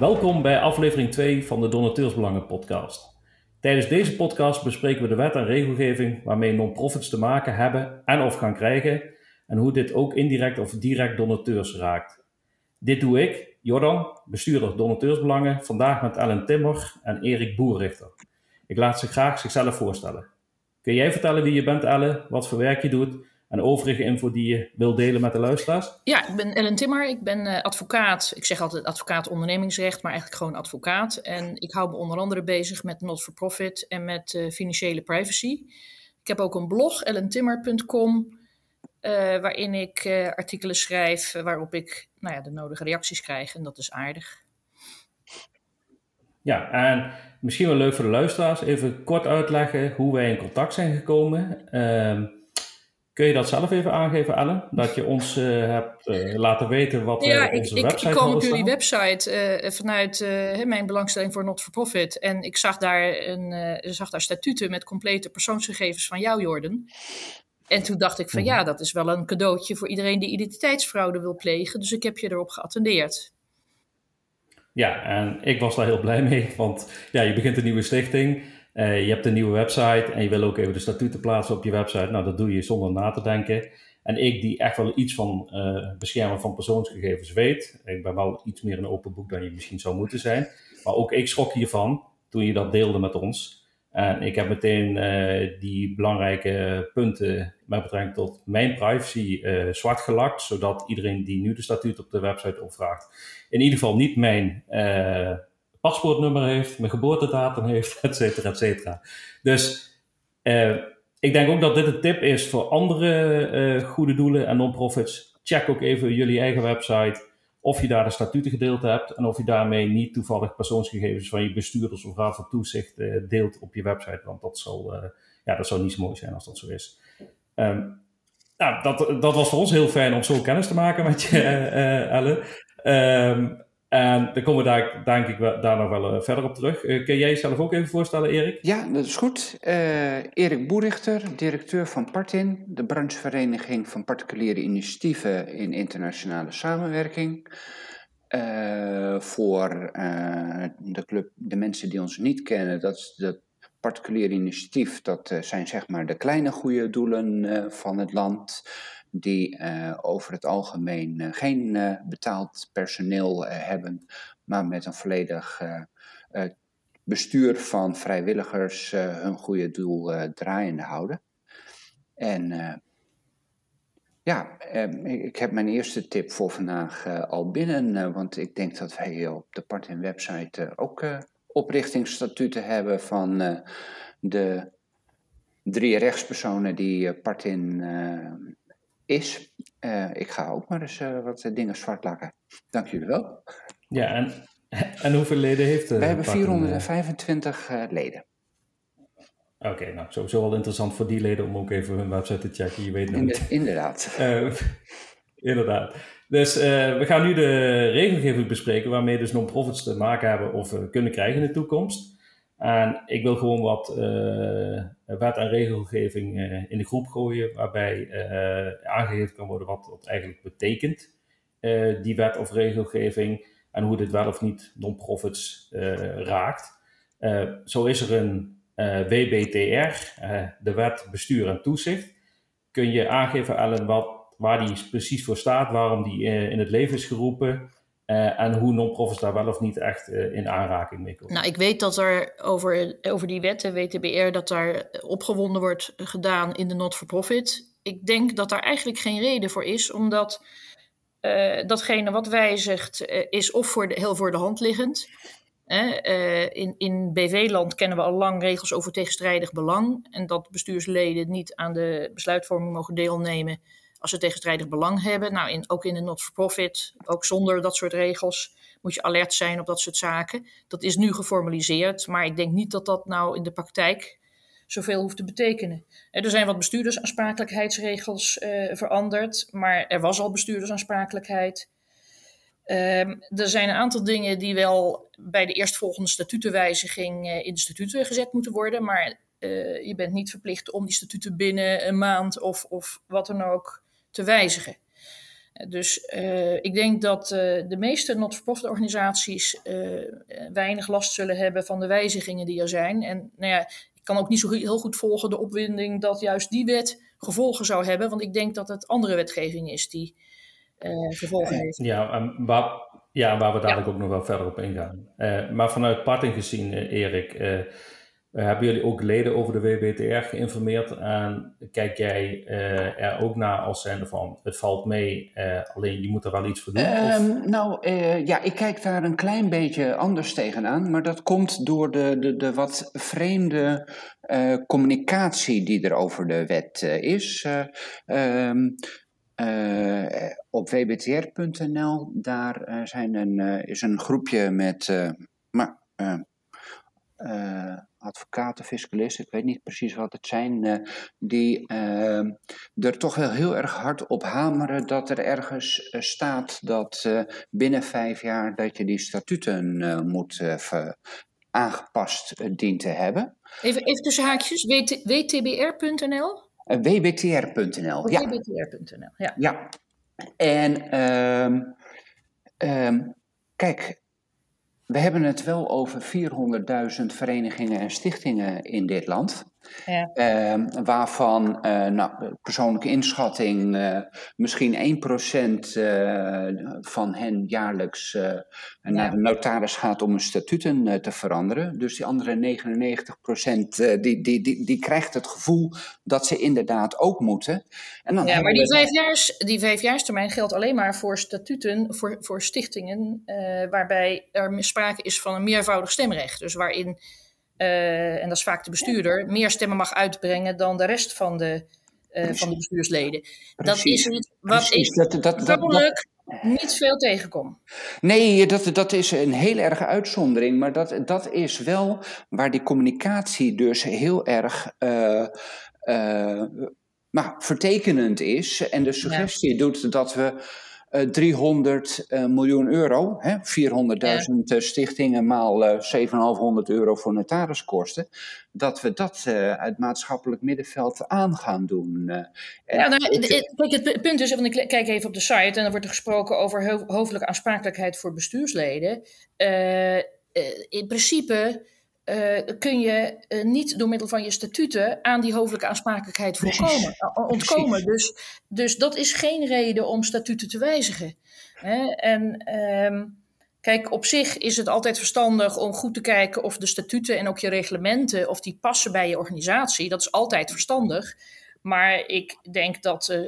Welkom bij aflevering 2 van de Donateursbelangen podcast. Tijdens deze podcast bespreken we de wet en regelgeving waarmee non-profits te maken hebben en of gaan krijgen en hoe dit ook indirect of direct donateurs raakt. Dit doe ik, Jordan, bestuurder Donateursbelangen, vandaag met Ellen Timmer en Erik Boerrichter. Ik laat ze graag zichzelf voorstellen. Kun jij vertellen wie je bent, Ellen, wat voor werk je doet en overige info die je wil delen met de luisteraars? Ja, ik ben Ellen Timmer. Ik ben uh, advocaat. Ik zeg altijd advocaat ondernemingsrecht, maar eigenlijk gewoon advocaat. En ik hou me onder andere bezig met not-for-profit en met uh, financiële privacy. Ik heb ook een blog, ellentimmer.com, uh, waarin ik artikelen schrijf waarop ik nou ja, de nodige reacties krijg. En dat is aardig. Ja, en misschien wel leuk voor de luisteraars. Even kort uitleggen hoe wij in contact zijn gekomen. Uh, Kun je dat zelf even aangeven, Ellen? Dat je ons uh, hebt uh, laten weten wat ja, uh, onze ik, website is? ik kwam op jullie website vanuit mijn belangstelling voor not-for-profit. En ik zag daar, een, zag daar statuten met complete persoonsgegevens van jou, Jordan. En toen dacht ik van ja, dat is wel een cadeautje voor iedereen die identiteitsfraude wil plegen. Dus ik heb je erop geattendeerd. Ja, en ik was daar heel blij mee, want ja, je begint een nieuwe stichting. Uh, je hebt een nieuwe website en je wil ook even de statuten plaatsen op je website. Nou, dat doe je zonder na te denken. En ik, die echt wel iets van uh, beschermen van persoonsgegevens weet. Ik ben wel iets meer een open boek dan je misschien zou moeten zijn. Maar ook ik schrok hiervan toen je dat deelde met ons. En ik heb meteen uh, die belangrijke punten met betrekking tot mijn privacy zwart gelakt. Zodat iedereen die nu de statuut op de website opvraagt, in ieder geval niet mijn paspoortnummer heeft, mijn geboortedatum heeft, et cetera, et cetera. Dus uh, ik denk ook dat dit een tip is voor andere uh, goede doelen en non-profits. Check ook even jullie eigen website of je daar de statuten gedeeld hebt en of je daarmee niet toevallig persoonsgegevens van je bestuurders of raad van toezicht uh, deelt op je website. Want dat zal, ja, dat zou niet zo mooi zijn als dat zo is. Um, nou, dat, dat was voor ons heel fijn om zo kennis te maken met je, Ellen. Um, en dan komen we daar, denk ik, daar nog wel uh, verder op terug. Uh, kun jij jezelf ook even voorstellen, Erik? Ja, dat is goed. Uh, Erik Boerichter, directeur van Partin, de branchevereniging van particuliere initiatieven in internationale samenwerking. voor de club, de mensen die ons niet kennen, dat is dat particuliere initiatief, dat zijn zeg maar de kleine goede doelen van het land die uh, over het algemeen uh, geen uh, betaald personeel hebben, maar met een volledig bestuur van vrijwilligers hun goede doel draaiende houden. En ja, ik heb mijn eerste tip voor vandaag al binnen, want ik denk dat wij op de Partin website ook oprichtingsstatuten hebben van de drie rechtspersonen die Partin is. Uh, ik ga ook maar eens uh, wat dingen zwart lakken. Dank jullie wel. Ja, en, en hoeveel leden heeft uh, We hebben 425 leden. Oké, okay, nou sowieso wel interessant voor die leden om ook even hun website te checken. Je weet nooit. Inderdaad. inderdaad. Dus we gaan nu de regelgeving bespreken waarmee dus non-profits te maken hebben of kunnen krijgen in de toekomst. En ik wil gewoon wat uh, wet en regelgeving uh, in de groep gooien, waarbij uh, aangegeven kan worden wat dat eigenlijk betekent, die wet of regelgeving, en hoe dit wel of niet non-profits raakt. zo is er een WBTR, de Wet Bestuur en Toezicht. Kun je aangeven, Ellen, wat, waar die precies voor staat, waarom die in het leven is geroepen uh, en hoe non-profits daar wel of niet echt uh, in aanraking mee komen. Nou, ik weet dat er over, over die wet, de WTBR, dat daar opgewonden wordt gedaan in de not-for-profit. Ik denk dat daar eigenlijk geen reden voor is, omdat uh, datgene wat wijzigt is of voor heel voor de hand liggend. in in BV-land kennen we al lang regels over tegenstrijdig belang. En dat bestuursleden niet aan de besluitvorming mogen deelnemen als ze tegenstrijdig belang hebben. Nou, in, ook in de not-for-profit, ook zonder dat soort regels, moet je alert zijn op dat soort zaken. Dat is nu geformaliseerd, maar ik denk niet dat dat nou in de praktijk zoveel hoeft te betekenen. Er zijn wat bestuurdersaansprakelijkheidsregels uh, veranderd, maar er was al bestuurdersaansprakelijkheid. Um, er zijn een aantal dingen die wel bij de eerstvolgende statutenwijziging uh, in de statuten gezet moeten worden, maar je bent niet verplicht om die statuten binnen een maand of, of wat dan ook te wijzigen. Dus uh, ik denk dat uh, de meeste not-for-profit organisaties uh, weinig last zullen hebben van de wijzigingen die er zijn. En nou ja, ik kan ook niet zo heel goed volgen de opwinding dat juist die wet gevolgen zou hebben. Want ik denk dat het andere wetgeving is die gevolgen heeft. Ja, waar, ja, waar we dadelijk ook nog wel verder op ingaan. maar vanuit parting gezien, Erik hebben jullie ook leden over de WBTR geïnformeerd? Kijk jij uh, er ook naar als zijnde van het valt mee, uh, alleen je moet er wel iets voor doen? Um, nou ja, ik kijk daar een klein beetje anders tegenaan, maar dat komt door de, de, de wat vreemde communicatie die er over de wet is. Um, op wbtr.nl, daar zijn een, is een groepje met. maar, advocaten, fiscalisten, ik weet niet precies wat het zijn, uh, die uh, er toch wel heel erg hard op hameren dat er ergens uh, staat dat binnen vijf jaar dat je die statuten moet aangepast dient te hebben. Even, even tussen haakjes, WT, wtbr.nl? wbtr.nl, ja. wbtr.nl, ja. Ja, en um, um, kijk, we hebben het wel over 400.000 verenigingen en stichtingen in dit land. Ja. Uh, waarvan, uh, nou, persoonlijke inschatting, uh, misschien 1% uh, van hen jaarlijks ja. naar de notaris gaat om hun statuten te veranderen. Dus die andere 99% die, die, die, die krijgt het gevoel dat ze inderdaad ook moeten. En dan ja, maar die, vijfjaars, die vijfjaarstermijn geldt alleen maar voor statuten, voor, voor stichtingen, waarbij er sprake is van een meervoudig stemrecht. Dus waarin uh, en dat is vaak de bestuurder, meer stemmen mag uitbrengen dan de rest van de, uh, van de bestuursleden. Dat is iets wat Precies. ik dat, dat, dat, niet veel tegenkom. Nee, dat, dat is een heel erge uitzondering, maar dat, dat is wel waar die communicatie dus heel erg. Uh, maar vertekenend is en de suggestie ja. doet dat we 300 uh, eh, miljoen euro, 400.000 ja. Eh, stichtingen maal uh, 7,500 euro voor notariskosten, dat we dat uit maatschappelijk middenveld aan gaan doen. ja, nou, kijk, het punt is, want ik kijk even op de site en dan wordt er gesproken over ho hoofdelijke aansprakelijkheid voor bestuursleden. in principe uh, kun je uh, niet door middel van je statuten aan die hoofdelijke aansprakelijkheid voorkomen, uh, ontkomen. Dus, dus dat is geen reden om statuten te wijzigen. Hè? En um, kijk, op zich is het altijd verstandig om goed te kijken of de statuten en ook je reglementen, of die passen bij je organisatie. Dat is altijd verstandig. Maar ik denk dat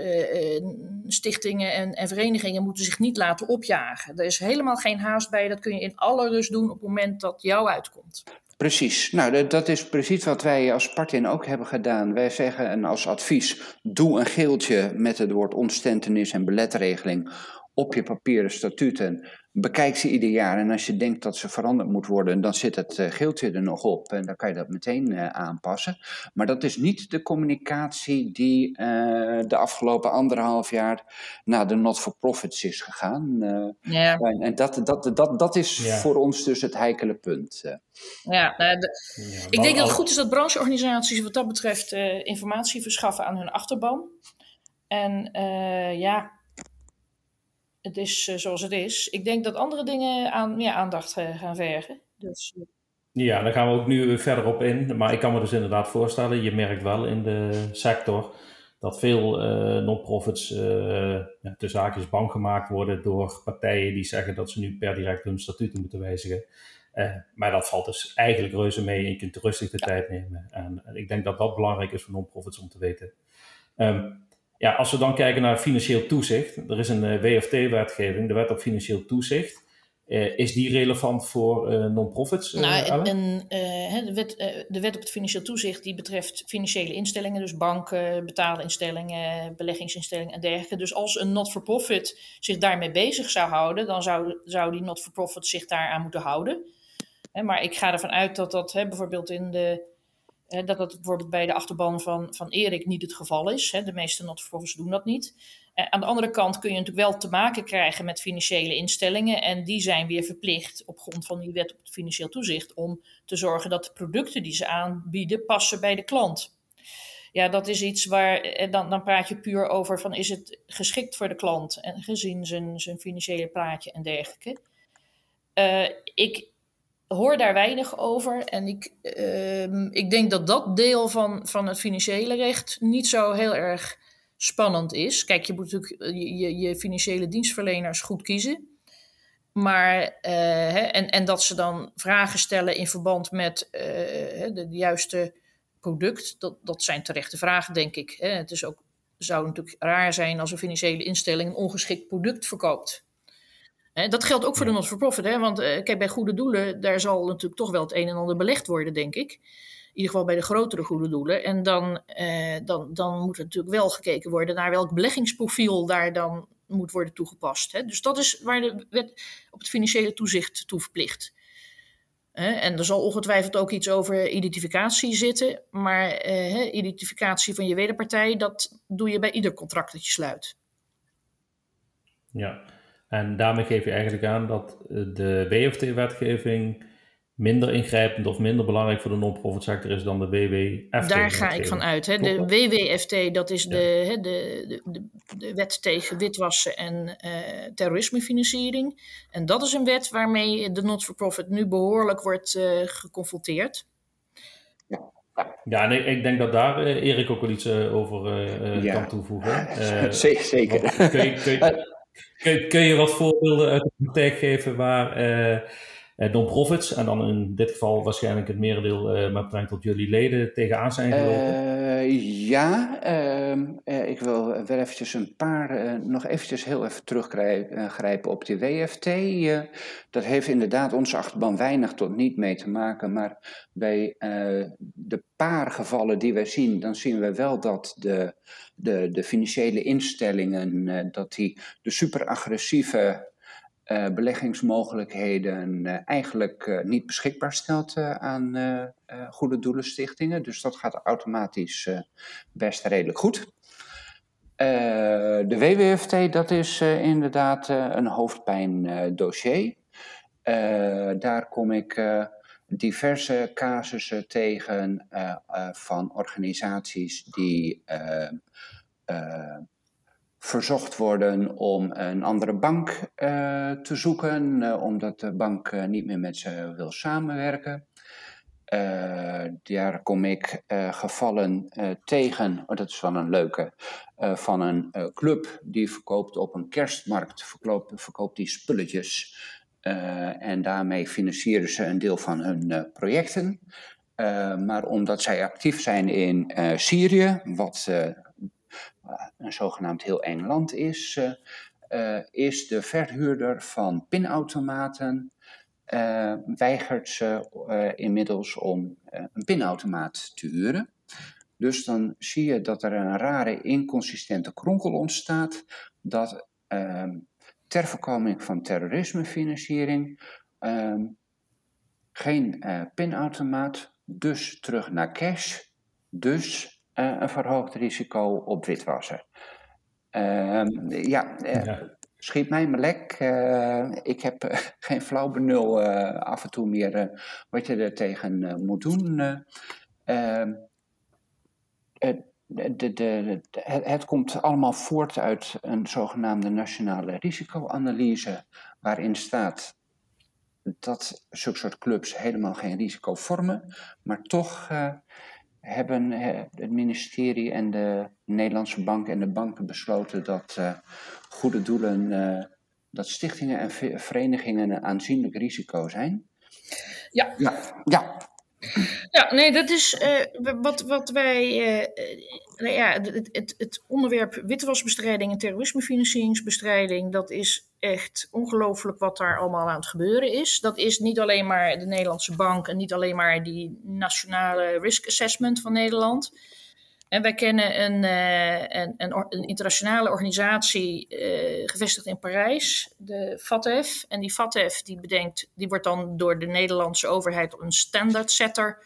stichtingen en, en, verenigingen moeten zich niet laten opjagen. Er is helemaal geen haast bij. Dat kun je in alle rust doen op het moment dat jou uitkomt. Precies. Nou, dat is precies wat wij als Partin ook hebben gedaan. Wij zeggen en als advies: doe een geeltje met het woord ontstentenis en beletregeling op je papieren statuten. Bekijk ze ieder jaar en als je denkt dat ze veranderd moet worden, dan zit het uh, geeltje er nog op en dan kan je dat meteen uh, aanpassen. Maar dat is niet de communicatie die uh, de afgelopen anderhalf jaar naar de not-for-profits is gegaan. Ja. En dat, dat, dat, dat is ja. voor ons dus het heikele punt. Ja, nou, de, ja ik denk dat het goed is dat brancheorganisaties wat dat betreft informatie verschaffen aan hun achterban. En ja, het is uh, zoals het is. Ik denk dat andere dingen aan, ja, aandacht uh, gaan vergen. Dus, uh... Ja, daar gaan we ook nu verder op in. Maar ik kan me dus inderdaad voorstellen, je merkt wel in de sector dat veel non-profits ja, tussen haakjes bang gemaakt worden door partijen die zeggen dat ze nu per direct hun statuten moeten wijzigen. maar dat valt dus eigenlijk reuze mee en je kunt rustig de ja. tijd nemen. En, en, ik denk dat dat belangrijk is voor non-profits om te weten. Um, ja, als we dan kijken naar financieel toezicht, er is een uh, WFT-wetgeving, de wet op financieel toezicht. Uh, is die relevant voor uh, non-profits? nou, en, de, wet, de wet op het financieel toezicht die betreft financiële instellingen, dus banken, betaalinstellingen, beleggingsinstellingen en dergelijke. Dus als een not-for-profit zich daarmee bezig zou houden, dan zou, zou die not-for-profit zich daaraan moeten houden. maar ik ga ervan uit dat dat bijvoorbeeld in de dat dat bijvoorbeeld bij de achterban van, van Erik niet het geval is. De meeste not-for-profits doen dat niet. Eh, aan de andere kant kun je natuurlijk wel te maken krijgen met financiële instellingen. En die zijn weer verplicht op grond van die wet op het financieel toezicht om te zorgen dat de producten die ze aanbieden passen bij de klant. Ja, dat is iets waar, eh, dan, dan praat je puur over van is het geschikt voor de klant en gezien zijn, zijn financiële plaatje en dergelijke. Ik hoor daar weinig over en ik, uh, ik denk dat dat deel van, van het financiële recht niet zo heel erg spannend is. Kijk, je moet natuurlijk je, je financiële dienstverleners goed kiezen. Maar, uh, hè, en, en dat ze dan vragen stellen in verband met uh, de, de, juiste product, dat, dat zijn terechte vragen, denk ik. Hè. Het is ook, zou natuurlijk raar zijn als een financiële instelling een ongeschikt product verkoopt. Dat geldt ook voor de not-for-profit, hè, want uh, kijk, bij goede doelen, daar zal natuurlijk toch wel het een en ander belegd worden, denk ik. In ieder geval bij de grotere goede doelen. En dan, dan, dan moet er natuurlijk wel gekeken worden naar welk beleggingsprofiel daar dan moet worden toegepast. Hè. Dus dat is waar de wet op het financiële toezicht toe verplicht. En er zal ongetwijfeld ook iets over identificatie zitten. Maar eh, identificatie van je wederpartij, dat doe je bij ieder contract dat je sluit. Ja, en daarmee geef je eigenlijk aan dat eh, de WFT-wetgeving minder ingrijpend of minder belangrijk voor de non-profit sector is dan de WWFT. Daar ga ik van uit. Hè. De WWFT, dat is de, hè, de, de, de, wet tegen witwassen en uh, terrorismefinanciering. En dat is een wet waarmee de not-for-profit nu behoorlijk wordt uh, geconfronteerd. Ja, en ik, ik, denk dat daar uh, Erik ook wel iets over ja. kan toevoegen. Zeker. Kun je, kun, je, kun, je, wat voorbeelden uit de praktijk geven waar uh, non-profits en dan in dit geval waarschijnlijk het merendeel uh, met betrekking tot jullie leden tegenaan zijn gelopen? Uh, ja, ehm, ik wil wel eventjes een paar, nog eventjes heel even teruggrijpen op die WFT. dat heeft inderdaad onze achterban weinig tot niet mee te maken, maar bij de paar gevallen die wij zien, dan zien we wel dat de, de, de financiële instellingen, dat die de superagressieve uh, beleggingsmogelijkheden uh, eigenlijk uh, niet beschikbaar stelt aan goede doelenstichtingen. Dus dat gaat automatisch best redelijk goed. de WWFT, dat is inderdaad een hoofdpijndossier. daar kom ik diverse casussen tegen van organisaties die verzocht worden om een andere bank uh, te zoeken, uh, omdat de bank uh, niet meer met ze wil samenwerken. daar kom ik gevallen tegen, oh, dat is wel een leuke, van een club die verkoopt op een kerstmarkt, verkoopt, verkoopt die spulletjes. en daarmee financieren ze een deel van hun projecten. maar omdat zij actief zijn in Syrië, wat een zogenaamd heel eng land is, uh, is de verhuurder van pinautomaten weigert ze inmiddels om een pinautomaat te huren. Dus dan zie je dat er een rare inconsistente kronkel ontstaat dat ehm, ter voorkoming van terrorismefinanciering ehm, geen pinautomaat, dus terug naar cash, dus een verhoogd risico op witwassen. Uh, ja, uh, schiet mij maar lek. Uh, ik heb geen flauw benul af en toe meer wat je er tegen moet doen. Ehm, de, de, de, het, het, komt allemaal voort uit een zogenaamde nationale risicoanalyse, waarin staat dat zulke soort clubs helemaal geen risico vormen, maar toch hebben het ministerie en de Nederlandse bank en de banken besloten dat uh, goede doelen, uh, dat stichtingen en verenigingen een aanzienlijk risico zijn. Ja. Ja, ja. Ja, nee, dat is uh, wat, wat wij. nou ja, het, het, het, onderwerp witwasbestrijding en terrorismefinancieringsbestrijding, dat is echt ongelooflijk wat daar allemaal aan het gebeuren is. Dat is niet alleen maar de Nederlandse bank en niet alleen maar die nationale risk assessment van Nederland. En wij kennen een, uh, een, internationale organisatie uh, gevestigd in Parijs, de FATF. En die FATF die bedenkt, die wordt dan door de Nederlandse overheid een standard setter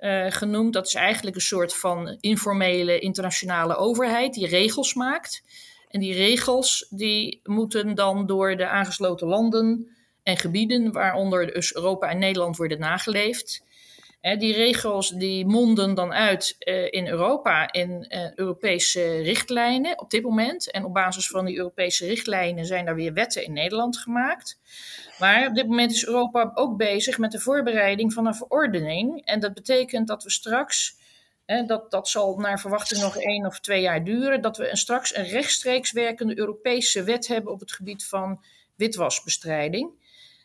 uh, genoemd. Dat is eigenlijk een soort van informele internationale overheid die regels maakt. En die regels die moeten dan door de aangesloten landen en gebieden, waaronder dus Europa en Nederland, worden nageleefd. Die regels die monden dan uit in Europa in Europese richtlijnen op dit moment. En op basis van die Europese richtlijnen zijn er weer wetten in Nederland gemaakt. Maar op dit moment is Europa ook bezig met de voorbereiding van een verordening. En dat betekent dat we straks dat, dat zal naar verwachting nog één of twee jaar duren. Dat we een, straks een rechtstreeks werkende Europese wet hebben op het gebied van witwasbestrijding.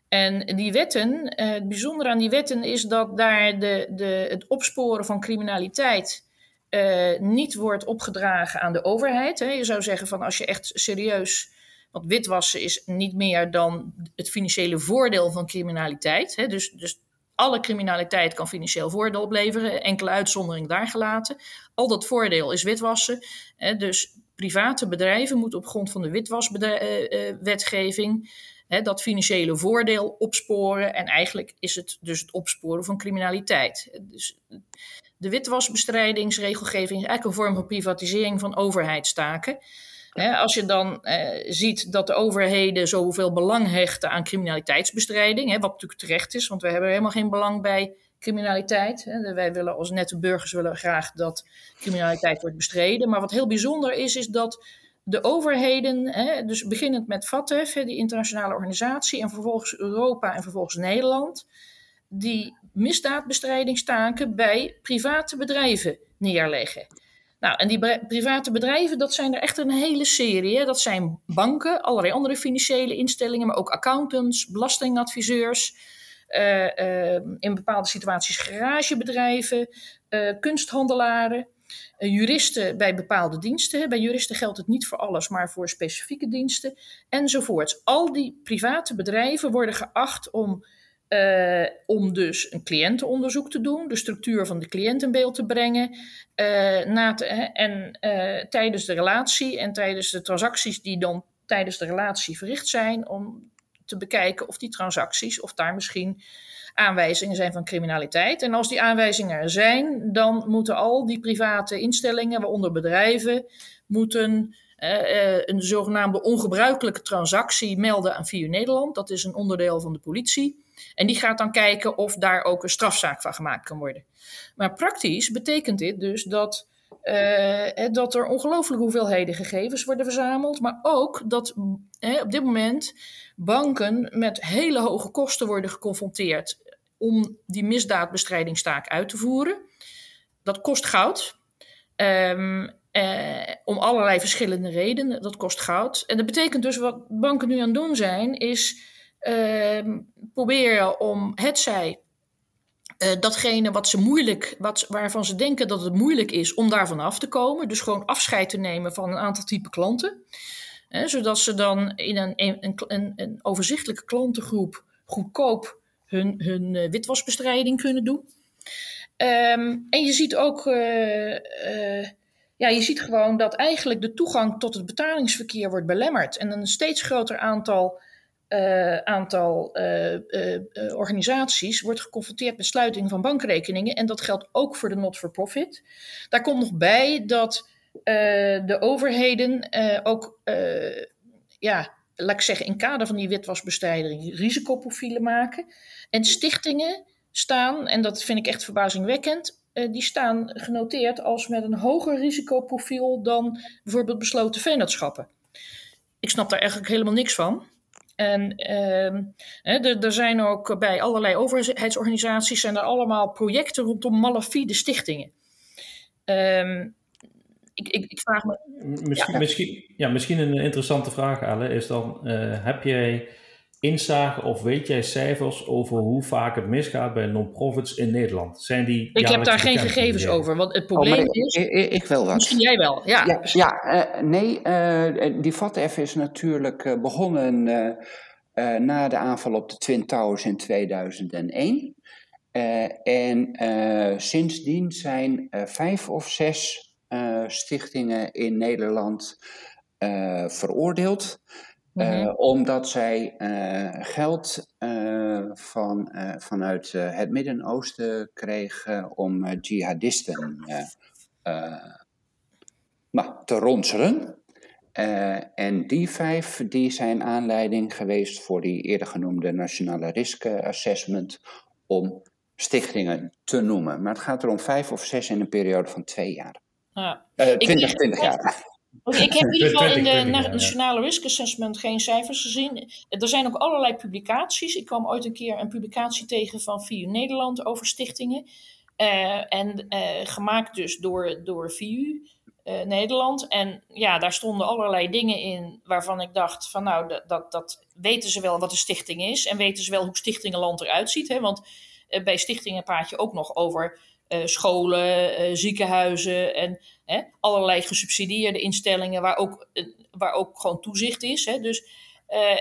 En die wetten, eh, het bijzondere aan die wetten is dat daar de, de, het opsporen van criminaliteit uh, niet wordt opgedragen aan de overheid. Hè. Je zou zeggen van als je echt serieus. Want witwassen is niet meer dan het financiële voordeel van criminaliteit. Hè. Dus, dus alle criminaliteit kan financieel voordeel opleveren, enkele uitzondering daar gelaten. Al dat voordeel is witwassen. Hè, dus private bedrijven moeten op grond van de witwaswetgeving hè, dat financiële voordeel opsporen. En eigenlijk is het dus het opsporen van criminaliteit. Dus de witwasbestrijdingsregelgeving is eigenlijk een vorm van privatisering van overheidstaken als je dan eh, ziet dat de overheden zoveel belang hechten aan criminaliteitsbestrijding, wat natuurlijk terecht is, want we hebben helemaal geen belang bij criminaliteit. Wij willen als nette burgers willen graag dat criminaliteit wordt bestreden. Maar wat heel bijzonder is, is dat de overheden, hè, dus beginnend met FATF, die internationale organisatie, en vervolgens Europa en vervolgens Nederland, die misdaadbestrijdingstaken bij private bedrijven neerleggen. Nou, en die private bedrijven, dat zijn er echt een hele serie. Hè. Dat zijn banken, allerlei andere financiële instellingen, maar ook accountants, belastingadviseurs. Uh, uh, in bepaalde situaties garagebedrijven, uh, kunsthandelaren, juristen bij bepaalde diensten. Bij juristen geldt het niet voor alles, maar voor specifieke diensten enzovoorts. Al die private bedrijven worden geacht om uh, om dus een cliëntenonderzoek te doen, de structuur van de cliënt in beeld te brengen. Uh, na te, en tijdens de relatie en tijdens de transacties die dan tijdens de relatie verricht zijn, om te bekijken of die transacties, of daar misschien aanwijzingen zijn van criminaliteit. En als die aanwijzingen er zijn, dan moeten al die private instellingen, waaronder bedrijven, moeten een zogenaamde ongebruikelijke transactie melden aan VU Nederland. Dat is een onderdeel van de politie. En die gaat dan kijken of daar ook een strafzaak van gemaakt kan worden. Maar praktisch betekent dit dus dat, uh, dat er ongelooflijke hoeveelheden gegevens worden verzameld, maar ook dat op dit moment banken met hele hoge kosten worden geconfronteerd om die misdaadbestrijdingstaak uit te voeren. Dat kost goud. Um, om allerlei verschillende redenen. Dat kost goud. En dat betekent dus wat banken nu aan het doen zijn, is uh, proberen om hetzij uh, datgene wat ze moeilijk, wat, waarvan ze denken dat het moeilijk is om daarvan af te komen. Dus gewoon afscheid te nemen van een aantal type klanten. zodat ze dan in een, een, een, een, overzichtelijke klantengroep goedkoop hun, hun uh, witwasbestrijding kunnen doen. Um, en je ziet ook, uh, ja, je ziet gewoon dat eigenlijk de toegang tot het betalingsverkeer wordt belemmerd. En een steeds groter aantal aantal organisaties wordt geconfronteerd met sluiting van bankrekeningen. En dat geldt ook voor de not-for-profit. Daar komt nog bij dat de overheden ook, ja, laat ik zeggen, in kader van die witwasbestrijding risicoprofielen maken. En stichtingen staan, en dat vind ik echt verbazingwekkend, die staan genoteerd als met een hoger risicoprofiel dan bijvoorbeeld besloten vennootschappen. Ik snap daar eigenlijk helemaal niks van. En uh, er zijn ook bij allerlei overheidsorganisaties zijn er allemaal projecten rondom malafide stichtingen. Um, ik, ik, ik, vraag me. Misschien, ja. Misschien, ja, misschien een interessante vraag, Ale, is dan: uh, heb jij inzage of weet jij cijfers over hoe vaak het misgaat bij non-profits in Nederland? Zijn die ik heb daar geen gegevens over, want het oh, probleem oh, is... Ik, ik, ik, wel wat. Misschien jij wel, ja. Ja, ja uh, nee, uh, die FATF is natuurlijk begonnen na de aanval op de Twin Towers in 2001. en sindsdien zijn vijf of zes stichtingen in Nederland veroordeeld... Uh, omdat zij uh, geld uh, van, vanuit het Midden-Oosten kregen om jihadisten nou, te ronselen. en die vijf die zijn aanleiding geweest voor die eerder genoemde Nationale Risk Assessment om stichtingen te noemen. Maar het gaat er om vijf of zes in een periode van twee jaar. Ja. Eh Ik- 20, 20 jaar. Ik heb in ieder geval in de 20, ja. Nationale Risk Assessment geen cijfers gezien. Er zijn ook allerlei publicaties. Ik kwam ooit een keer een publicatie tegen van VU Nederland over stichtingen. Eh, en eh, gemaakt dus door, door VU eh, Nederland. En ja, daar stonden allerlei dingen in waarvan ik dacht van nou, dat, dat, dat weten ze wel wat een stichting is. En weten ze wel hoe Stichtingenland eruit ziet. Hè? Want bij stichtingen praat je ook nog over eh, scholen, eh, ziekenhuizen en hè, allerlei gesubsidieerde instellingen waar ook, eh, waar ook gewoon toezicht is. Hè. Dus,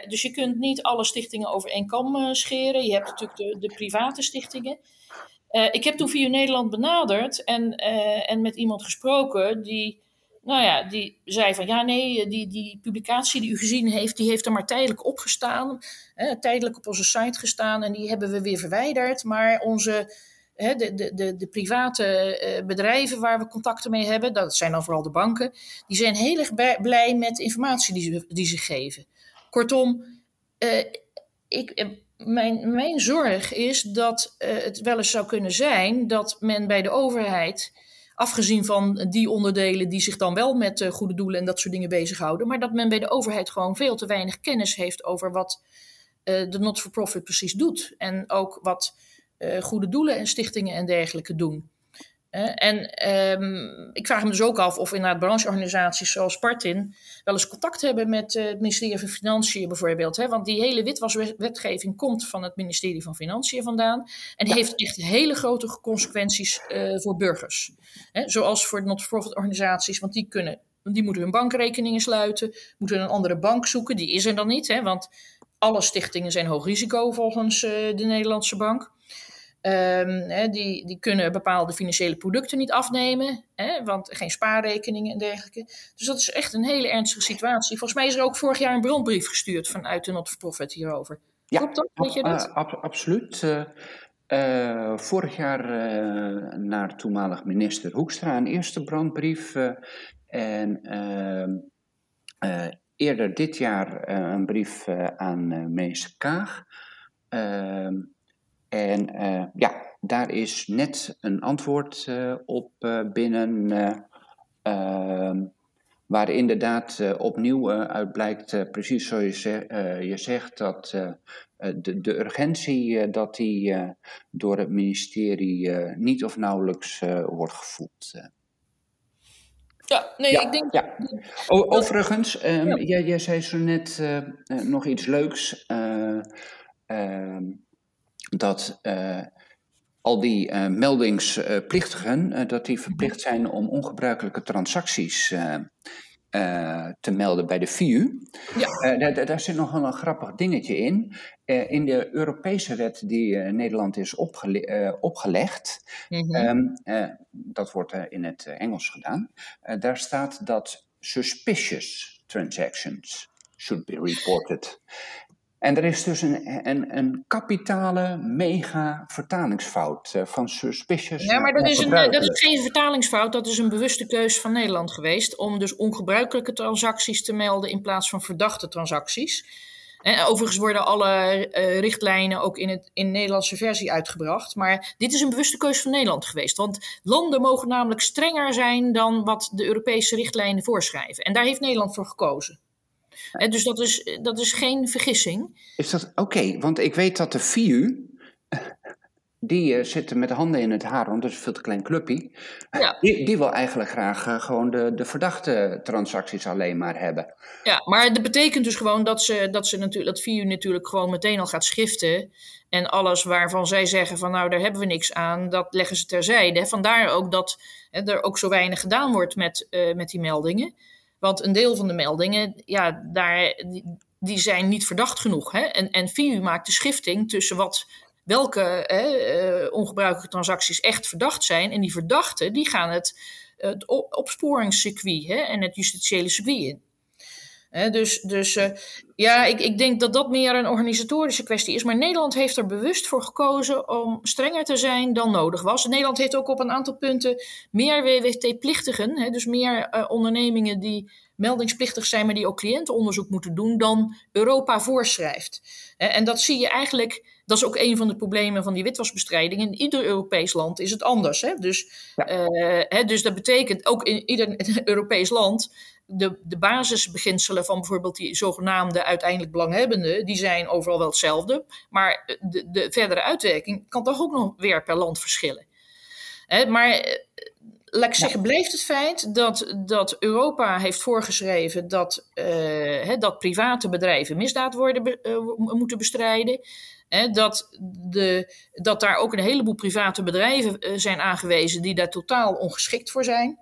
dus je kunt niet alle stichtingen over één kam scheren. Je hebt natuurlijk de, de private stichtingen. Ik heb toen via Nederland benaderd en, en met iemand gesproken die, nou ja, die zei van ja nee, die, die publicatie die u gezien heeft, die heeft er maar tijdelijk opgestaan. Hè, tijdelijk op onze site gestaan en die hebben we weer verwijderd. Maar onze de, de, de, de private eh, bedrijven waar we contacten mee hebben, dat zijn dan vooral de banken, die zijn heel erg blij met de informatie die ze, die ze geven. Kortom, eh, ik, eh, mijn, mijn zorg is dat het wel eens zou kunnen zijn dat men bij de overheid, afgezien van die onderdelen die zich dan wel met goede doelen en dat soort dingen bezighouden, maar dat men bij de overheid gewoon veel te weinig kennis heeft over wat de not-for-profit precies doet. En ook wat eh, goede doelen en stichtingen en dergelijke doen. En ehm, ik vraag me dus ook af of inderdaad brancheorganisaties zoals Spartin wel eens contact hebben met eh, het ministerie van Financiën bijvoorbeeld. Hè? Want die hele witwaswetgeving komt van het ministerie van Financiën vandaan. En heeft echt hele grote consequenties eh, voor burgers. Hè? Zoals voor de not-for-profit organisaties, want die kunnen... Die moeten hun bankrekeningen sluiten, moeten een andere bank zoeken. Die is er dan niet, hè? want alle stichtingen zijn hoog risico volgens de Nederlandse bank. Ehm, hè, die, die kunnen bepaalde financiële producten niet afnemen, hè, want geen spaarrekeningen en dergelijke. Dus dat is echt een hele ernstige situatie. Volgens mij is er ook vorig jaar een brandbrief gestuurd vanuit de Not-for-Profit hierover. Ja, Klopt dat? Weet je dat? eh, ab- absoluut. Eh, eh, vorig jaar naar toenmalig minister Hoekstra een eerste brandbrief. en ehm, eh, eerder dit jaar een brief aan minister Kaag. En eh, ja, daar is net een antwoord eh, op eh, binnen. eh, ehm, Waar inderdaad opnieuw uit blijkt, precies zoals je, zeg- je zegt, dat de, de urgentie dat die door het ministerie niet of nauwelijks wordt gevoeld. Ja, nee, ja, ik denk. ja. O- overigens, ehm, Ja. jij, jij zei zo net nog iets leuks. ehm, dat eh, al die eh, meldingsplichtigen, eh, dat die verplicht zijn om ongebruikelijke transacties te melden bij de VU. Ja. Daar, daar- zit nog wel een grappig dingetje in. In de Europese wet die Nederland is opgele- opgelegd, Mhm. Ehm, eh, dat wordt in het Engels gedaan. Daar staat dat suspicious transactions should be reported. En er is dus een, een, een kapitale mega vertalingsfout eh, van suspicious. Ja, maar dat is, een, eh, dat is geen vertalingsfout. Dat is een bewuste keus van Nederland geweest. Om dus ongebruikelijke transacties te melden in plaats van verdachte transacties. En overigens worden alle eh, richtlijnen ook in, het, in de Nederlandse versie uitgebracht. Maar dit is een bewuste keus van Nederland geweest. Want landen mogen namelijk strenger zijn dan wat de Europese richtlijnen voorschrijven. En daar heeft Nederland voor gekozen. Dus dat is, dat is geen vergissing. Is dat oké? Want ik weet dat de VU. Die eh, zitten met de handen in het haar, want dat is een veel te klein clubje. Ja. Die, die wil eigenlijk graag eh, gewoon de, de verdachte transacties alleen maar hebben. Ja, maar dat betekent dus gewoon dat ze, dat ze natuurlijk, dat VU natuurlijk gewoon meteen al gaat schriften. En alles waarvan zij zeggen van nou, daar hebben we niks aan, dat leggen ze terzijde. Vandaar ook dat hè, er ook zo weinig gedaan wordt met, eh, met die meldingen. Want een deel van de meldingen, ja, daar, die, zijn niet verdacht genoeg. Hè? En, en VU maakt de schifting tussen wat, welke hè, eh, ongebruikelijke transacties echt verdacht zijn. En die verdachten, die gaan het, het op- opsporingscircuit hè, en het justitiële circuit in. Dus dus eh, ja, ik, ik denk dat dat meer een organisatorische kwestie is. Maar Nederland heeft er bewust voor gekozen om strenger te zijn dan nodig was. Nederland heeft ook op een aantal punten meer WWT-plichtigen. Dus meer eh, ondernemingen die meldingsplichtig zijn, maar die ook cliëntenonderzoek moeten doen, dan Europa voorschrijft. En dat zie je eigenlijk, dat is ook een van de problemen van die witwasbestrijding. In ieder Europees land is het anders. Hè? Dus, ja. dus dat betekent ook in ieder Europees land de, de basisbeginselen van bijvoorbeeld die zogenaamde uiteindelijk belanghebbenden, die zijn overal wel hetzelfde. Maar de, de verdere uitwerking kan toch ook nog weer per land verschillen. maar eh, laat ik zeggen, blijft het feit dat, dat Europa heeft voorgeschreven dat, uh, dat private bedrijven misdaad worden, uh, moeten bestrijden. dat, de, dat daar ook een heleboel private bedrijven zijn aangewezen die daar totaal ongeschikt voor zijn.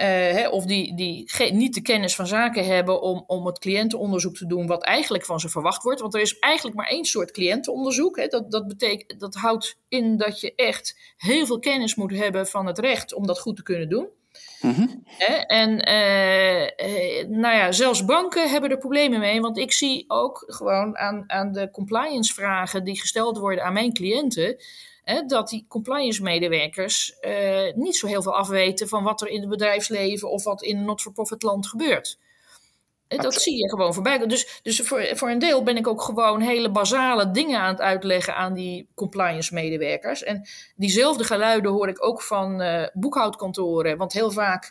Uh, of die, die niet de kennis van zaken hebben om, om het cliëntenonderzoek te doen wat eigenlijk van ze verwacht wordt. Want er is eigenlijk maar één soort cliëntenonderzoek. Hè. Dat, dat, betekent, dat houdt in dat je echt heel veel kennis moet hebben van het recht om dat goed te kunnen doen. Mm En uh, nou ja, zelfs banken hebben er problemen mee, want ik zie ook gewoon aan, aan de compliance vragen die gesteld worden aan mijn cliënten dat die compliance-medewerkers uh, niet zo heel veel afweten van wat er in het bedrijfsleven of wat in een not-for-profit land gebeurt. dat zie je gewoon voorbij. Dus, dus voor, voor een deel ben ik ook gewoon hele basale dingen aan het uitleggen aan die compliance-medewerkers. En diezelfde geluiden hoor ik ook van uh, boekhoudkantoren. Want heel vaak,